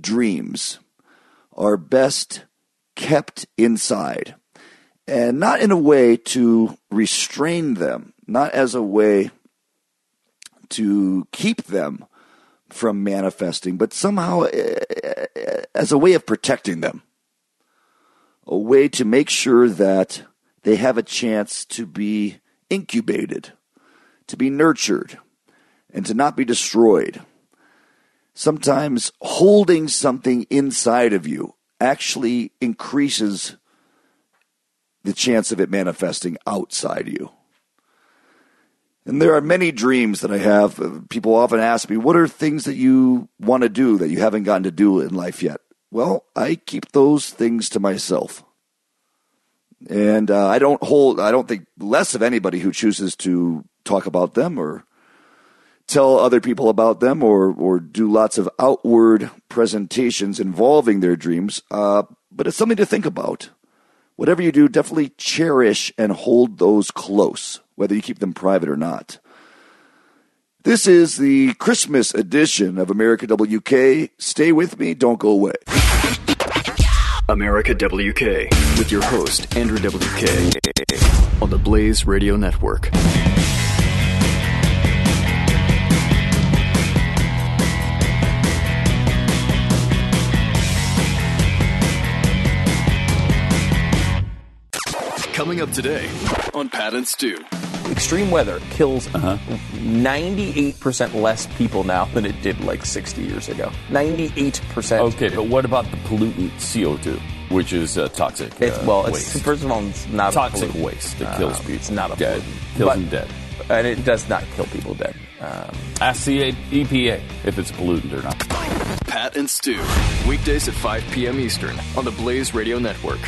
dreams are best kept inside and not in a way to restrain them, not as a way to keep them from manifesting, but somehow eh, eh, as a way of protecting them, a way to make sure that they have a chance to be incubated, to be nurtured, and to not be destroyed. Sometimes holding something inside of you actually increases the chance of it manifesting outside you. And there are many dreams that I have. People often ask me, what are things that you want to do that you haven't gotten to do in life yet? Well, I keep those things to myself. And uh, I don't hold, I don't think less of anybody who chooses to talk about them or tell other people about them or, or do lots of outward presentations involving their dreams. Uh, but it's something to think about. Whatever you do, definitely cherish and hold those close, whether you keep them private or not. This is the Christmas edition of America WK. Stay with me, don't go away. America WK with your host, Andrew WK, on the Blaze Radio Network. Coming up today on Pat and Stu. Extreme weather kills 98% less people now than it did like 60 years ago. 98%. Okay, but what about the pollutant CO2, which is uh, toxic? It's, uh, well, waste. it's, first of all, it's not toxic a pollutant. waste that kills Um, people. It's not a dead. pollutant. Kills But- them dead. And it does not kill people dead. Um, Ask the EPA if it's a pollutant or not. Pat and Stu, weekdays at 5 p.m. Eastern on the Blaze Radio Network.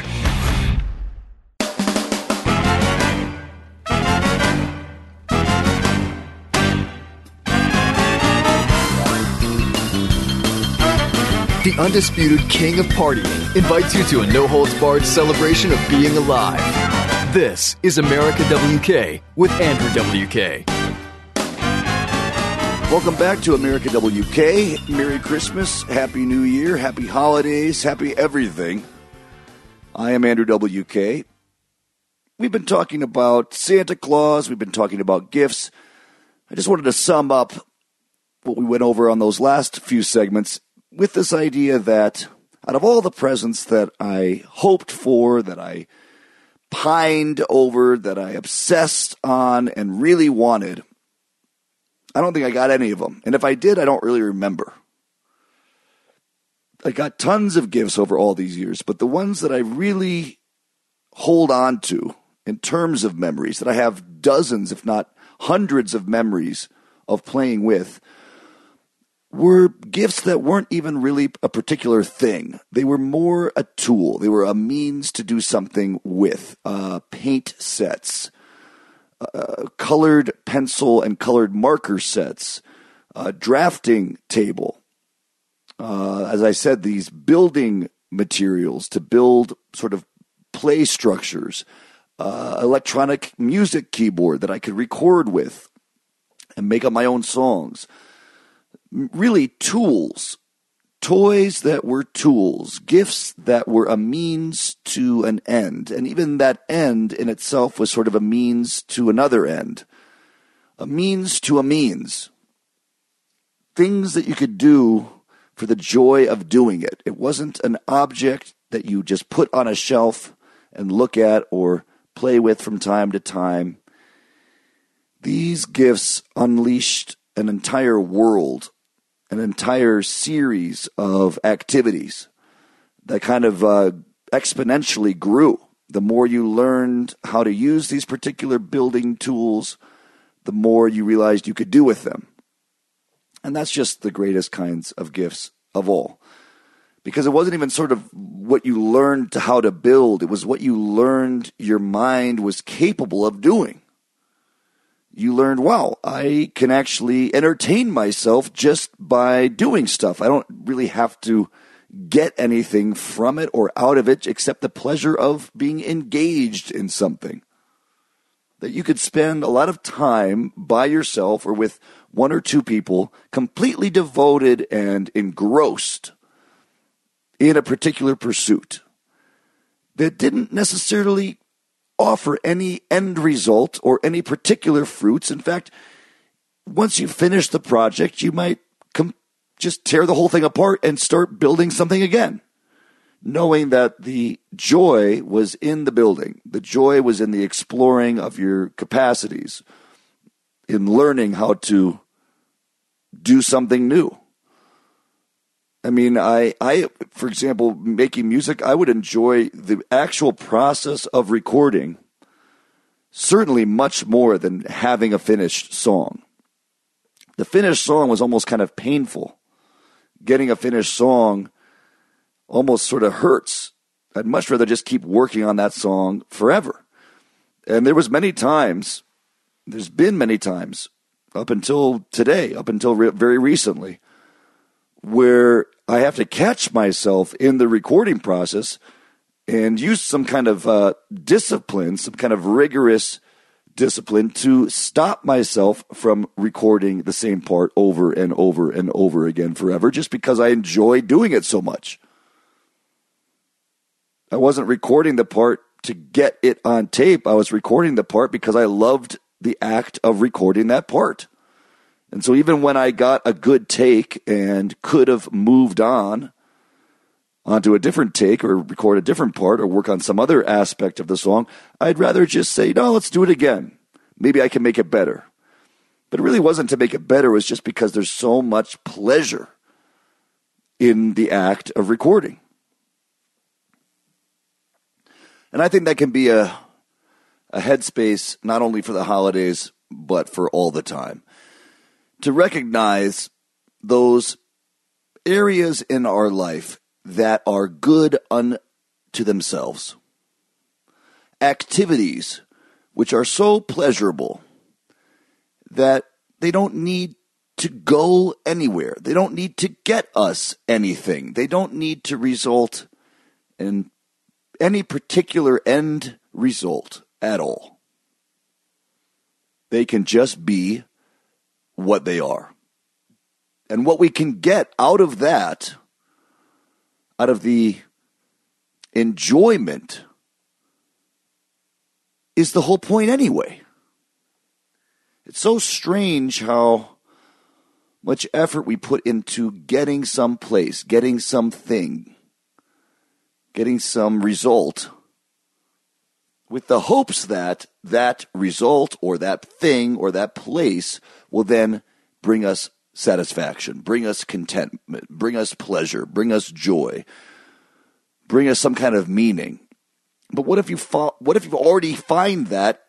The undisputed king of partying invites you to a no holds barred celebration of being alive. This is America WK with Andrew WK. Welcome back to America WK. Merry Christmas, Happy New Year, Happy Holidays, Happy everything. I am Andrew WK. We've been talking about Santa Claus, we've been talking about gifts. I just wanted to sum up what we went over on those last few segments with this idea that out of all the presents that I hoped for, that I pined over, that I obsessed on and really wanted, I don't think I got any of them. And if I did, I don't really remember. I got tons of gifts over all these years, but the ones that I really hold on to in terms of memories, that I have dozens, if not hundreds of memories of playing with, were gifts that weren't even really a particular thing. They were more a tool. They were a means to do something with. Uh, paint sets, uh, colored pencil and colored marker sets, a drafting table. Uh, as I said, these building materials to build sort of play structures, uh, electronic music keyboard that I could record with and make up my own songs. Really, tools, toys that were tools, gifts that were a means to an end. And even that end in itself was sort of a means to another end, a means to a means. Things that you could do for the joy of doing it. It wasn't an object that you just put on a shelf and look at or play with from time to time. These gifts unleashed an entire world, an entire series of activities that kind of uh, exponentially grew. The more you learned how to use these particular building tools, the more you realized you could do with them. And that's just the greatest kinds of gifts of all. Because it wasn't even sort of what you learned how to build, it was what you learned your mind was capable of doing. You learned, wow, I can actually entertain myself just by doing stuff. I don't really have to get anything from it or out of it except the pleasure of being engaged in something. That you could spend a lot of time by yourself or with one or two people completely devoted and engrossed in a particular pursuit that didn't necessarily offer any end result or any particular fruits. In fact, once you finish the project, you might com- just tear the whole thing apart and start building something again, knowing that the joy was in the building. The joy was in the exploring of your capacities, in learning how to do something new. I mean, I, I, for example, making music, I would enjoy the actual process of recording certainly much more than having a finished song. The finished song was almost kind of painful. Getting a finished song almost sort of hurts. I'd much rather just keep working on that song forever. And there was many times, there's been many times up until today, up until re- very recently, where I have to catch myself in the recording process and use some kind of uh, discipline, some kind of rigorous discipline to stop myself from recording the same part over and over and over again forever just because I enjoy doing it so much. I wasn't recording the part to get it on tape. I was recording the part because I loved the act of recording that part. And so even when I got a good take and could have moved on onto a different take or record a different part or work on some other aspect of the song, I'd rather just say, no, let's do it again. Maybe I can make it better. But it really wasn't to make it better, it was just because there's so much pleasure in the act of recording. And I think that can be a, a headspace not only for the holidays, but for all the time. To recognize those areas in our life that are good unto themselves, activities which are so pleasurable that they don't need to go anywhere. They don't need to get us anything. They don't need to result in any particular end result at all. They can just be what they are. And what we can get out of that out of the enjoyment is the whole point anyway. It's so strange how much effort we put into getting some place, getting something, getting some result with the hopes that that result or that thing or that place will then bring us satisfaction, bring us contentment, bring us pleasure, bring us joy, bring us some kind of meaning. But what if you fo- what if you already find that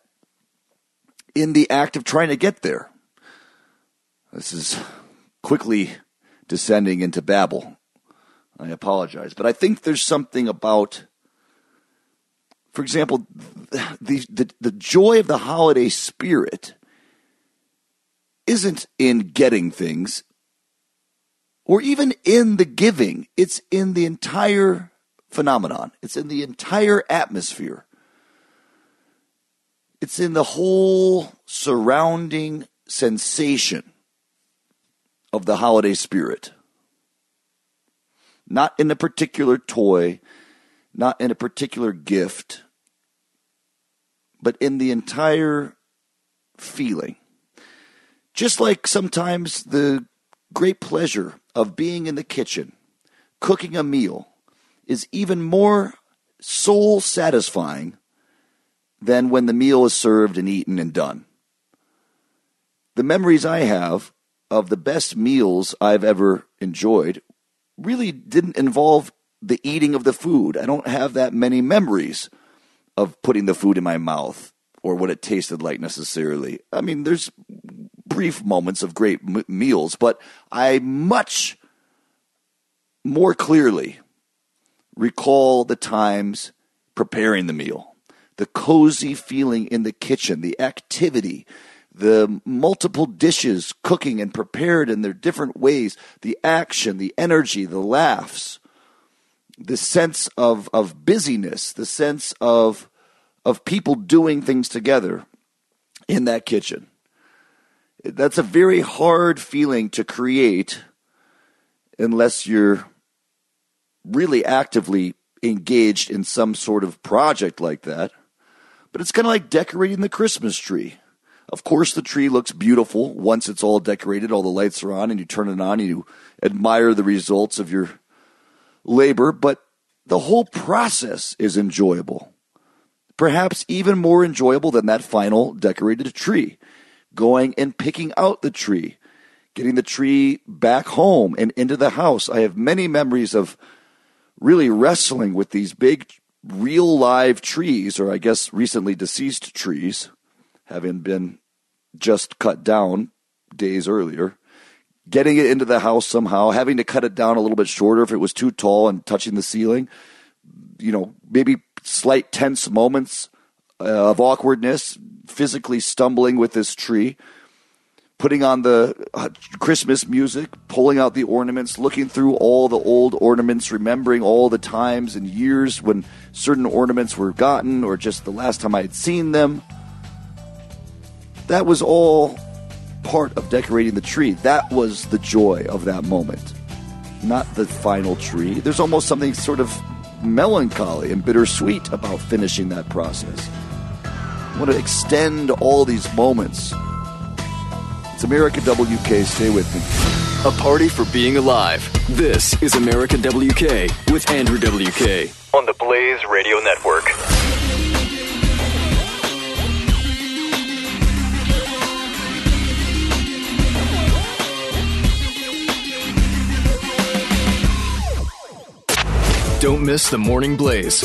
in the act of trying to get there? This is quickly descending into babble. I apologize, but I think there's something about for example, the, the, the joy of the holiday spirit isn't in getting things or even in the giving, it's in the entire phenomenon, it's in the entire atmosphere. It's in the whole surrounding sensation of the holiday spirit. Not in a particular toy, not in a particular gift, but in the entire feeling. Just like sometimes the great pleasure of being in the kitchen, cooking a meal, is even more soul satisfying than when the meal is served and eaten and done. The memories I have of the best meals I've ever enjoyed really didn't involve the eating of the food. I don't have that many memories of putting the food in my mouth or what it tasted like necessarily. I mean, there's brief moments of great m- meals, but I much more clearly recall the times preparing the meal, the cozy feeling in the kitchen, the activity, the multiple dishes cooking and prepared in their different ways, the action, the energy, the laughs, the sense of, of busyness, the sense of of people doing things together in that kitchen. That's a very hard feeling to create unless you're really actively engaged in some sort of project like that. But it's kind of like decorating the Christmas tree. Of course, the tree looks beautiful once it's all decorated, all the lights are on, and you turn it on and you admire the results of your labor, but the whole process is enjoyable perhaps even more enjoyable than that final decorated tree. Going and picking out the tree, getting the tree back home and into the house. I have many memories of really wrestling with these big real live trees, or I guess recently deceased trees, having been just cut down days earlier, getting it into the house somehow, having to cut it down a little bit shorter if it was too tall and touching the ceiling, you know, maybe slight tense moments uh, of awkwardness, physically stumbling with this tree putting on the uh, Christmas music, pulling out the ornaments, looking through all the old ornaments, remembering all the times and years when certain ornaments were gotten or just the last time I had seen them. That was all part of decorating the tree. That was the joy of that moment, not the final tree. There's almost something sort of melancholy and bittersweet about finishing that process. I want to extend all these moments it's America WK. Stay with me. A party for being alive. This is America WK with Andrew WK. On the Blaze Radio Network. Don't miss the Morning Blaze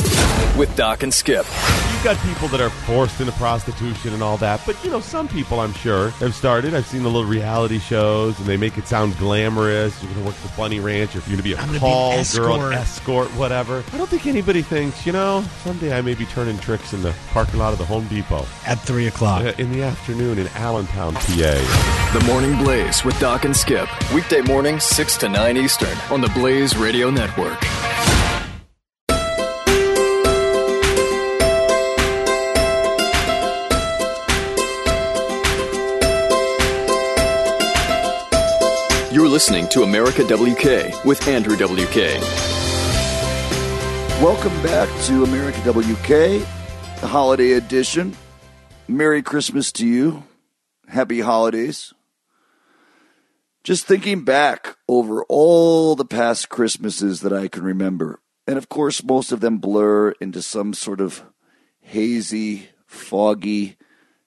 with Doc and Skip. You've got people that are forced into prostitution and all that, but you know, some people I'm sure have started. I've seen the little reality shows and they make it sound glamorous. You're going to work at the Bunny Ranch, or if you're going to be a I'm gonna be call an girl, escort. escort, whatever. I don't think anybody thinks, you know, someday I may be turning tricks in the parking lot of the Home Depot At 3 o'clock. uh, in the afternoon in Allentown, PA. The Morning Blaze with Doc and Skip. Weekday mornings, 6 to 9 Eastern on the Blaze Radio Network. You're listening to America WK with Andrew WK. Welcome back to America WK, the holiday edition. Merry Christmas to you. Happy holidays. Just thinking back over all the past Christmases that I can remember. And of course, most of them blur into some sort of hazy, foggy,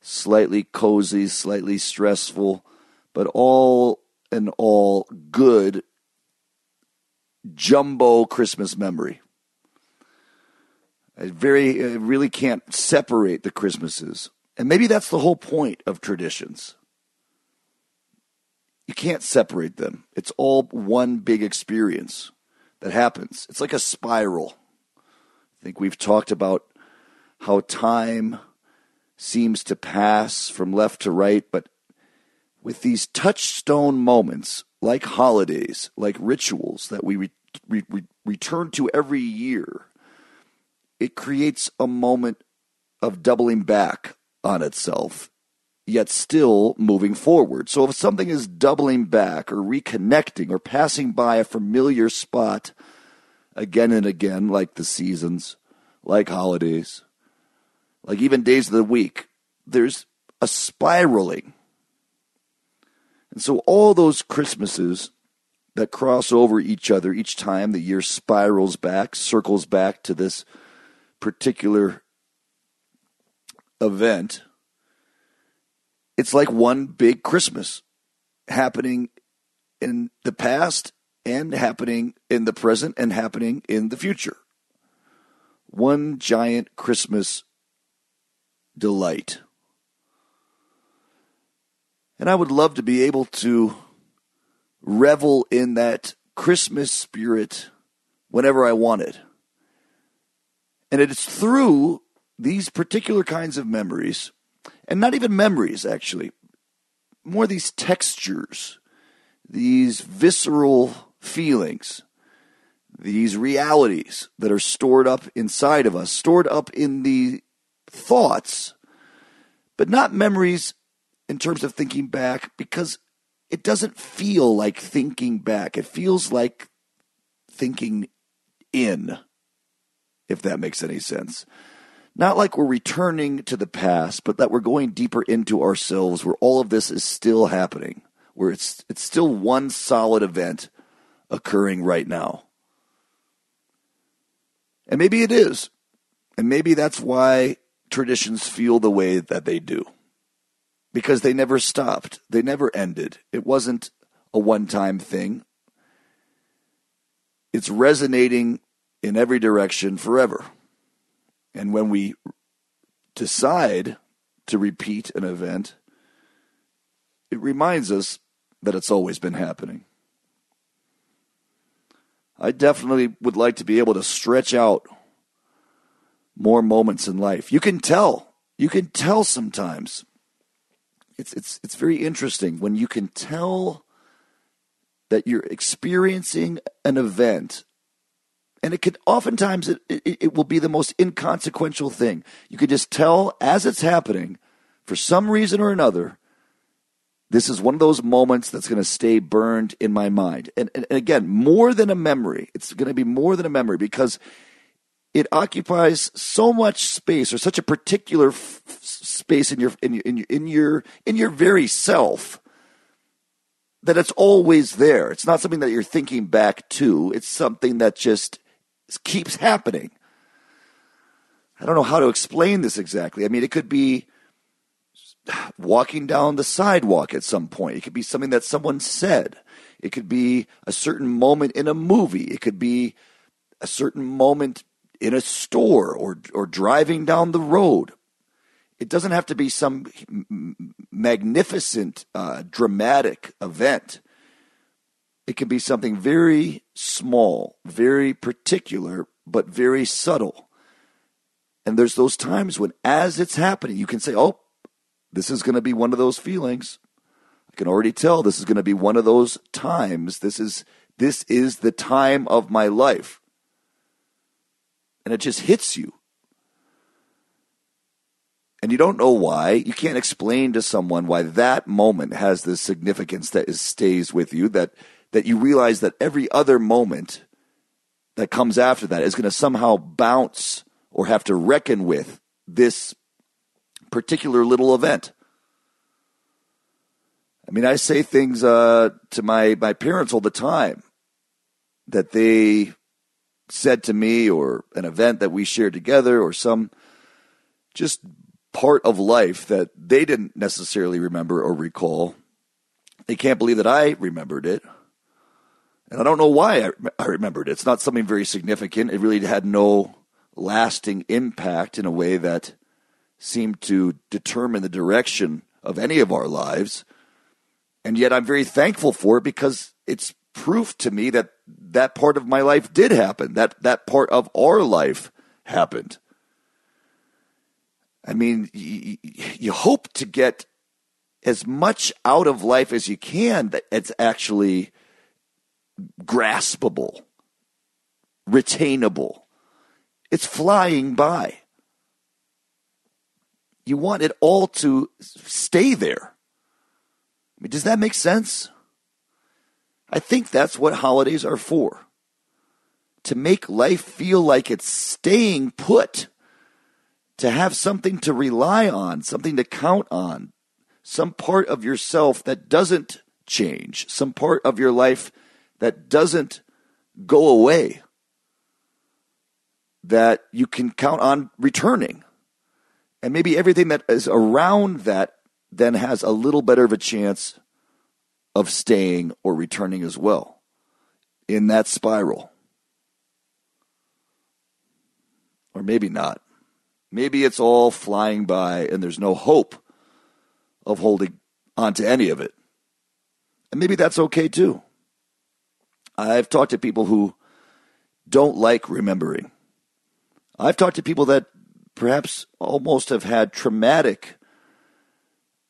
slightly cozy, slightly stressful, but all in all good jumbo Christmas memory. I very I really can't separate the Christmases. And maybe that's the whole point of traditions. You can't separate them. It's all one big experience that happens. It's like a spiral. I think we've talked about how time seems to pass from left to right, but with these touchstone moments, like holidays, like rituals that we re- re- re- return to every year, it creates a moment of doubling back on itself, yet still moving forward. So if something is doubling back or reconnecting or passing by a familiar spot again and again, like the seasons, like holidays, like even days of the week, there's a spiraling. And so all those Christmases that cross over each other each time the year spirals back, circles back to this particular event, it's like one big Christmas happening in the past and happening in the present and happening in the future. One giant Christmas delight. And I would love to be able to revel in that Christmas spirit whenever I want it. And it's through these particular kinds of memories, and not even memories, actually, more these textures, these visceral feelings, these realities that are stored up inside of us, stored up in the thoughts, but not memories in terms of thinking back, because it doesn't feel like thinking back. It feels like thinking in, if that makes any sense. Not like we're returning to the past, but that we're going deeper into ourselves where all of this is still happening, where it's it's still one solid event occurring right now. And maybe it is. And maybe that's why traditions feel the way that they do. Because they never stopped. They never ended. It wasn't a one-time thing. It's resonating in every direction forever. And when we decide to repeat an event, it reminds us that it's always been happening. I definitely would like to be able to stretch out more moments in life. You can tell. You can tell sometimes. It's it's it's very interesting when you can tell that you're experiencing an event and it could oftentimes it, it, it, will be the most inconsequential thing you could just tell as it's happening for some reason or another this is one of those moments that's going to stay burned in my mind. And, and, and again, more than a memory, it's going to be more than a memory because it occupies so much space or such a particular f- space in your, in your in your in your in your very self that it's always there. It's not something that you're thinking back to. It's something that just keeps happening. I don't know how to explain this exactly. I mean, it could be walking down the sidewalk at some point. It could be something that someone said. It could be a certain moment in a movie. It could be a certain moment in a store or or driving down the road. It doesn't have to be some magnificent, uh, dramatic event. It can be something very small, very particular, but very subtle. And there's those times when, as it's happening, you can say, "Oh, this is going to be one of those feelings. I can already tell this is going to be one of those times. This is this is the time of my life. And it just hits you. And you don't know why. You can't explain to someone why that moment has this significance that is, stays with you, that, that you realize that every other moment that comes after that is going to somehow bounce or have to reckon with this particular little event. I mean, I say things uh, to my, my parents all the time that they said to me, or an event that we shared together, or some just part of life that they didn't necessarily remember or recall. They can't believe that I remembered it. And I don't know why I, remembered it. It's not something very significant. It really had no lasting impact in a way that seemed to determine the direction of any of our lives. And yet I'm very thankful for it because it's proof to me that that part of my life did happen, that that part of our life happened. I mean, you, you hope to get as much out of life as you can that it's actually graspable, retainable. It's flying by. You want it all to stay there. I mean, does that make sense? I think that's what holidays are for. To make life feel like it's staying put. To have something to rely on, something to count on, some part of yourself that doesn't change, some part of your life that doesn't go away, that you can count on returning. And maybe everything that is around that then has a little better of a chance of staying or returning as well in that spiral. Or maybe not. Maybe it's all flying by and there's no hope of holding on to any of it. And maybe that's okay too. I've talked to people who don't like remembering. I've talked to people that perhaps almost have had traumatic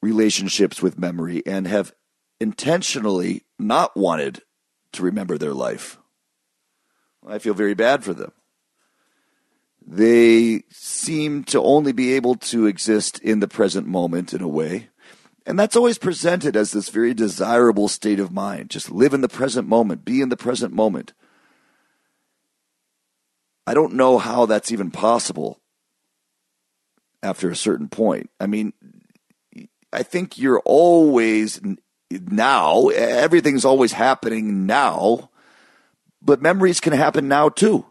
relationships with memory and have intentionally not wanted to remember their life. I feel very bad for them. They seem to only be able to exist in the present moment in a way. And that's always presented as this very desirable state of mind. Just live in the present moment, be in the present moment. I don't know how that's even possible after a certain point. I mean, I think you're always now, everything's always happening now, but memories can happen now too.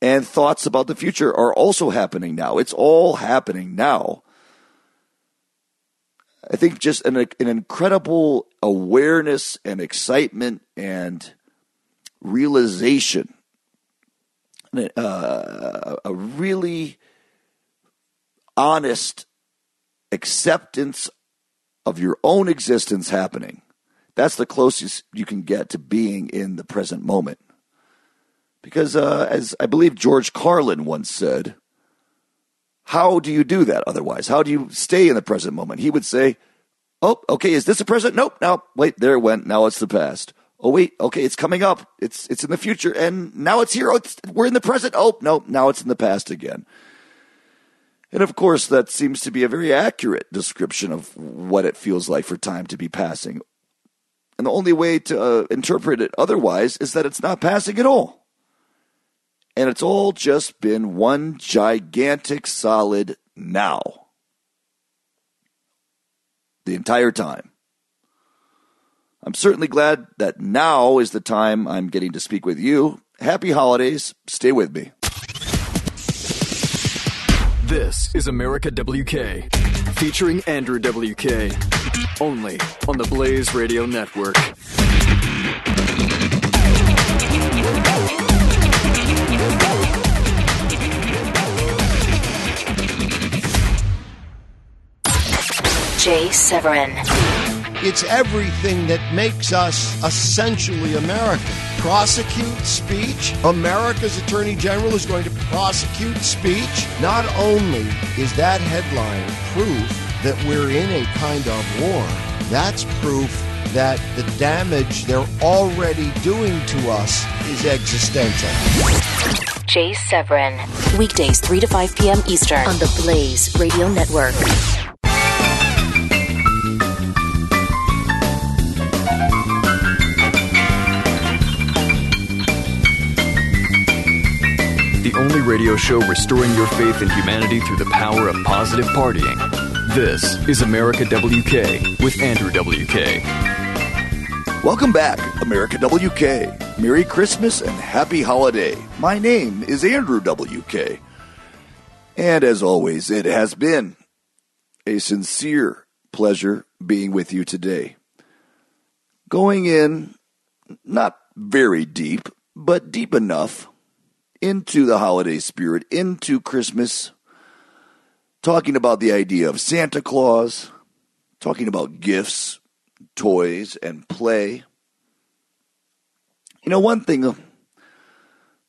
And thoughts about the future are also happening now. It's all happening now. I think just an, an incredible awareness and excitement and realization, uh, a really honest acceptance of your own existence happening. That's the closest you can get to being in the present moment. Because, uh, as I believe George Carlin once said, how do you do that otherwise? How do you stay in the present moment? He would say, Oh, okay, is this a present? Nope. Now, wait, there it went. Now it's the past. Oh, wait, okay, it's coming up. It's it's in the future, and now it's here. Oh, it's, we're in the present. Oh, no, now it's in the past again. And of course, that seems to be a very accurate description of what it feels like for time to be passing. And the only way to uh, interpret it otherwise is that it's not passing at all. And it's all just been one gigantic solid now. The entire time. I'm certainly glad that now is the time I'm getting to speak with you. Happy holidays. Stay with me. This is America WK, featuring Andrew WK, only on the Blaze Radio Network. Jay Severin. It's everything that makes us essentially American. Prosecute speech. America's Attorney General is going to prosecute speech. Not only is that headline proof that we're in a kind of war, that's proof that the damage they're already doing to us is existential. Jay Severin. Weekdays 3 to 5 p.m. Eastern on the Blaze Radio Network. The only radio show restoring your faith in humanity through the power of positive partying. This is America WK with Andrew WK. Welcome back, America WK. Merry Christmas and Happy Holiday. My name is Andrew WK. And as always, it has been a sincere pleasure being with you today. Going in, not very deep, but deep enough into the holiday spirit, into Christmas, talking about the idea of Santa Claus, talking about gifts, toys, and play. You know, one thing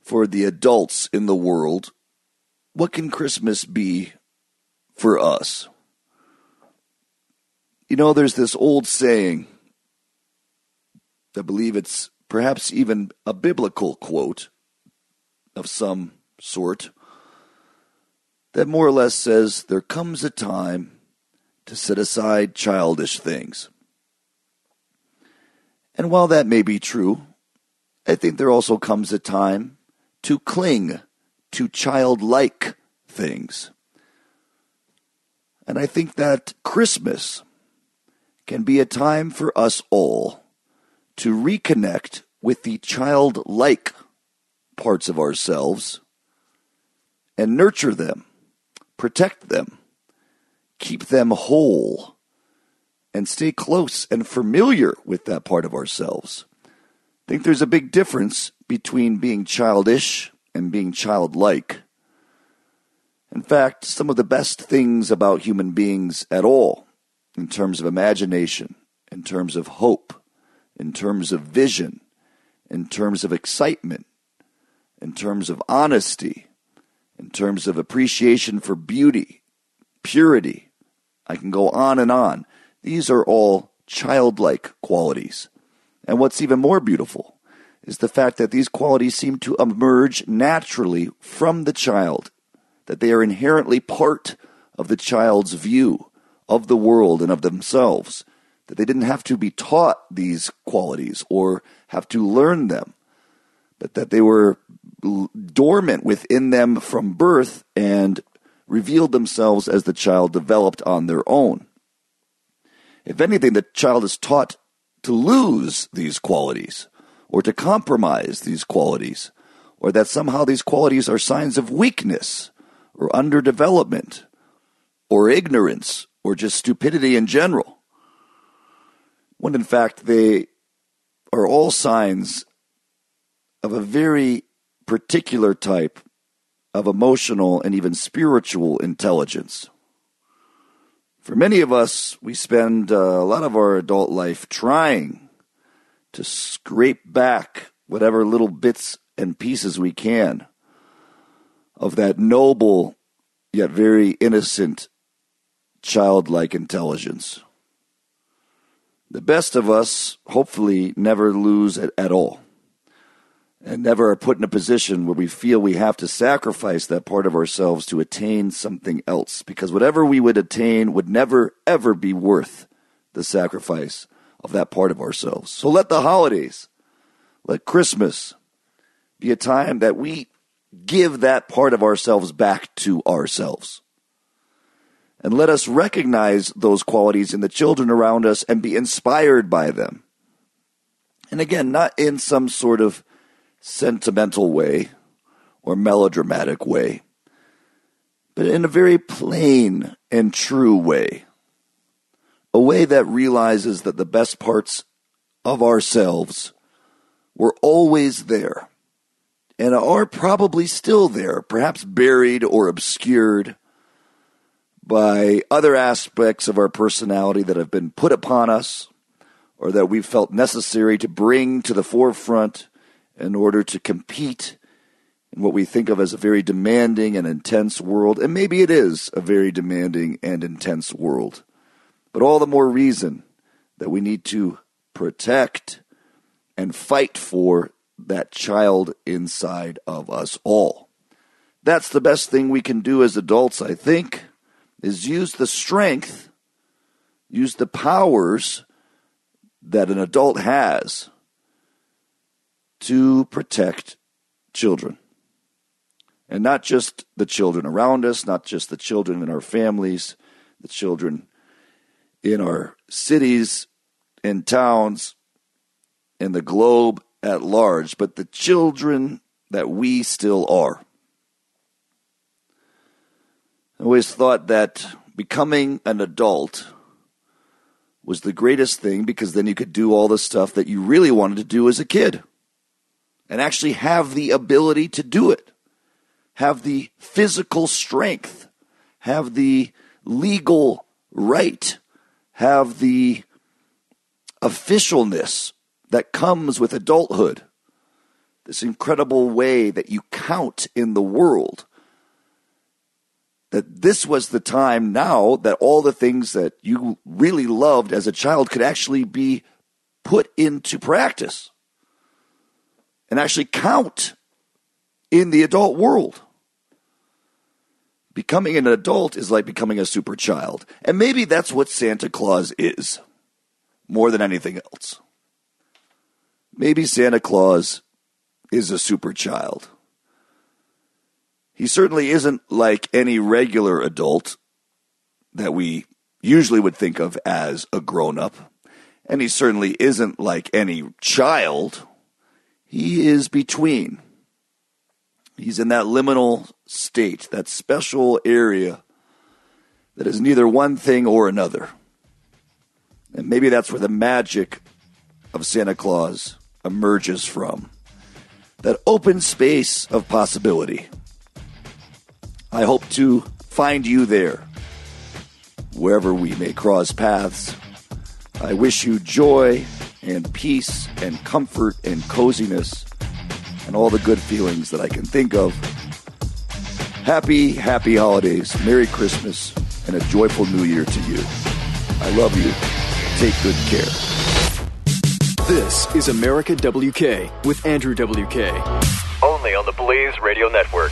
for the adults in the world, what can Christmas be for us? You know, there's this old saying, I believe it's perhaps even a biblical quote of some sort that more or less says there comes a time to set aside childish things. And while that may be true, I think there also comes a time to cling to childlike things. And I think that Christmas can be a time for us all to reconnect with the childlike parts of ourselves and nurture them, protect them, keep them whole, and stay close and familiar with that part of ourselves. I think there's a big difference between being childish and being childlike. In fact, some of the best things about human beings at all, in terms of imagination, in terms of hope, in terms of vision, in terms of excitement, in terms of honesty, in terms of appreciation for beauty, purity. I can go on and on. These are all childlike qualities. And what's even more beautiful is the fact that these qualities seem to emerge naturally from the child, that they are inherently part of the child's view of the world and of themselves, that they didn't have to be taught these qualities or have to learn them, but that they were dormant within them from birth and revealed themselves as the child developed on their own. If anything, the child is taught to lose these qualities or to compromise these qualities, or that somehow these qualities are signs of weakness or underdevelopment or ignorance or just stupidity in general. When in fact they are all signs of a very particular type of emotional and even spiritual intelligence. For many of us, we spend uh, a lot of our adult life trying to scrape back whatever little bits and pieces we can of that noble yet very innocent childlike intelligence. The best of us hopefully never lose it at all and never are put in a position where we feel we have to sacrifice that part of ourselves to attain something else because whatever we would attain would never ever be worth the sacrifice of that part of ourselves. So let the holidays, let Christmas be a time that we give that part of ourselves back to ourselves. And let us recognize those qualities in the children around us and be inspired by them. And again, not in some sort of sentimental way or melodramatic way, but in a very plain and true way. A way that realizes that the best parts of ourselves were always there and are probably still there, perhaps buried or obscured by other aspects of our personality that have been put upon us or that we've felt necessary to bring to the forefront in order to compete in what we think of as a very demanding and intense world. And maybe it is a very demanding and intense world. But all the more reason that we need to protect and fight for that child inside of us all. That's the best thing we can do as adults, I think, is use the strength, use the powers that an adult has to protect children. And not just the children around us, not just the children in our families, the children in our cities and towns and the globe at large, but the children that we still are. I always thought that becoming an adult was the greatest thing because then you could do all the stuff that you really wanted to do as a kid and actually have the ability to do it, have the physical strength, have the legal right, have the officialness that comes with adulthood. This incredible way that you count in the world. That this was the time now that all the things that you really loved as a child could actually be put into practice and actually count in the adult world. Becoming an adult is like becoming a super child. And maybe that's what Santa Claus is more than anything else. Maybe Santa Claus is a super child. He certainly isn't like any regular adult that we usually would think of as a grown up. And he certainly isn't like any child. He is between. He's in that liminal state, that special area that is neither one thing or another. And maybe that's where the magic of Santa Claus emerges from that open space of possibility. I hope to find you there, wherever we may cross paths. I wish you joy and peace and comfort and coziness and all the good feelings that I can think of. Happy, happy holidays, Merry Christmas, and a joyful New Year to you. I love you. Take good care. This is America WK with Andrew WK. Only on the Blaze Radio Network.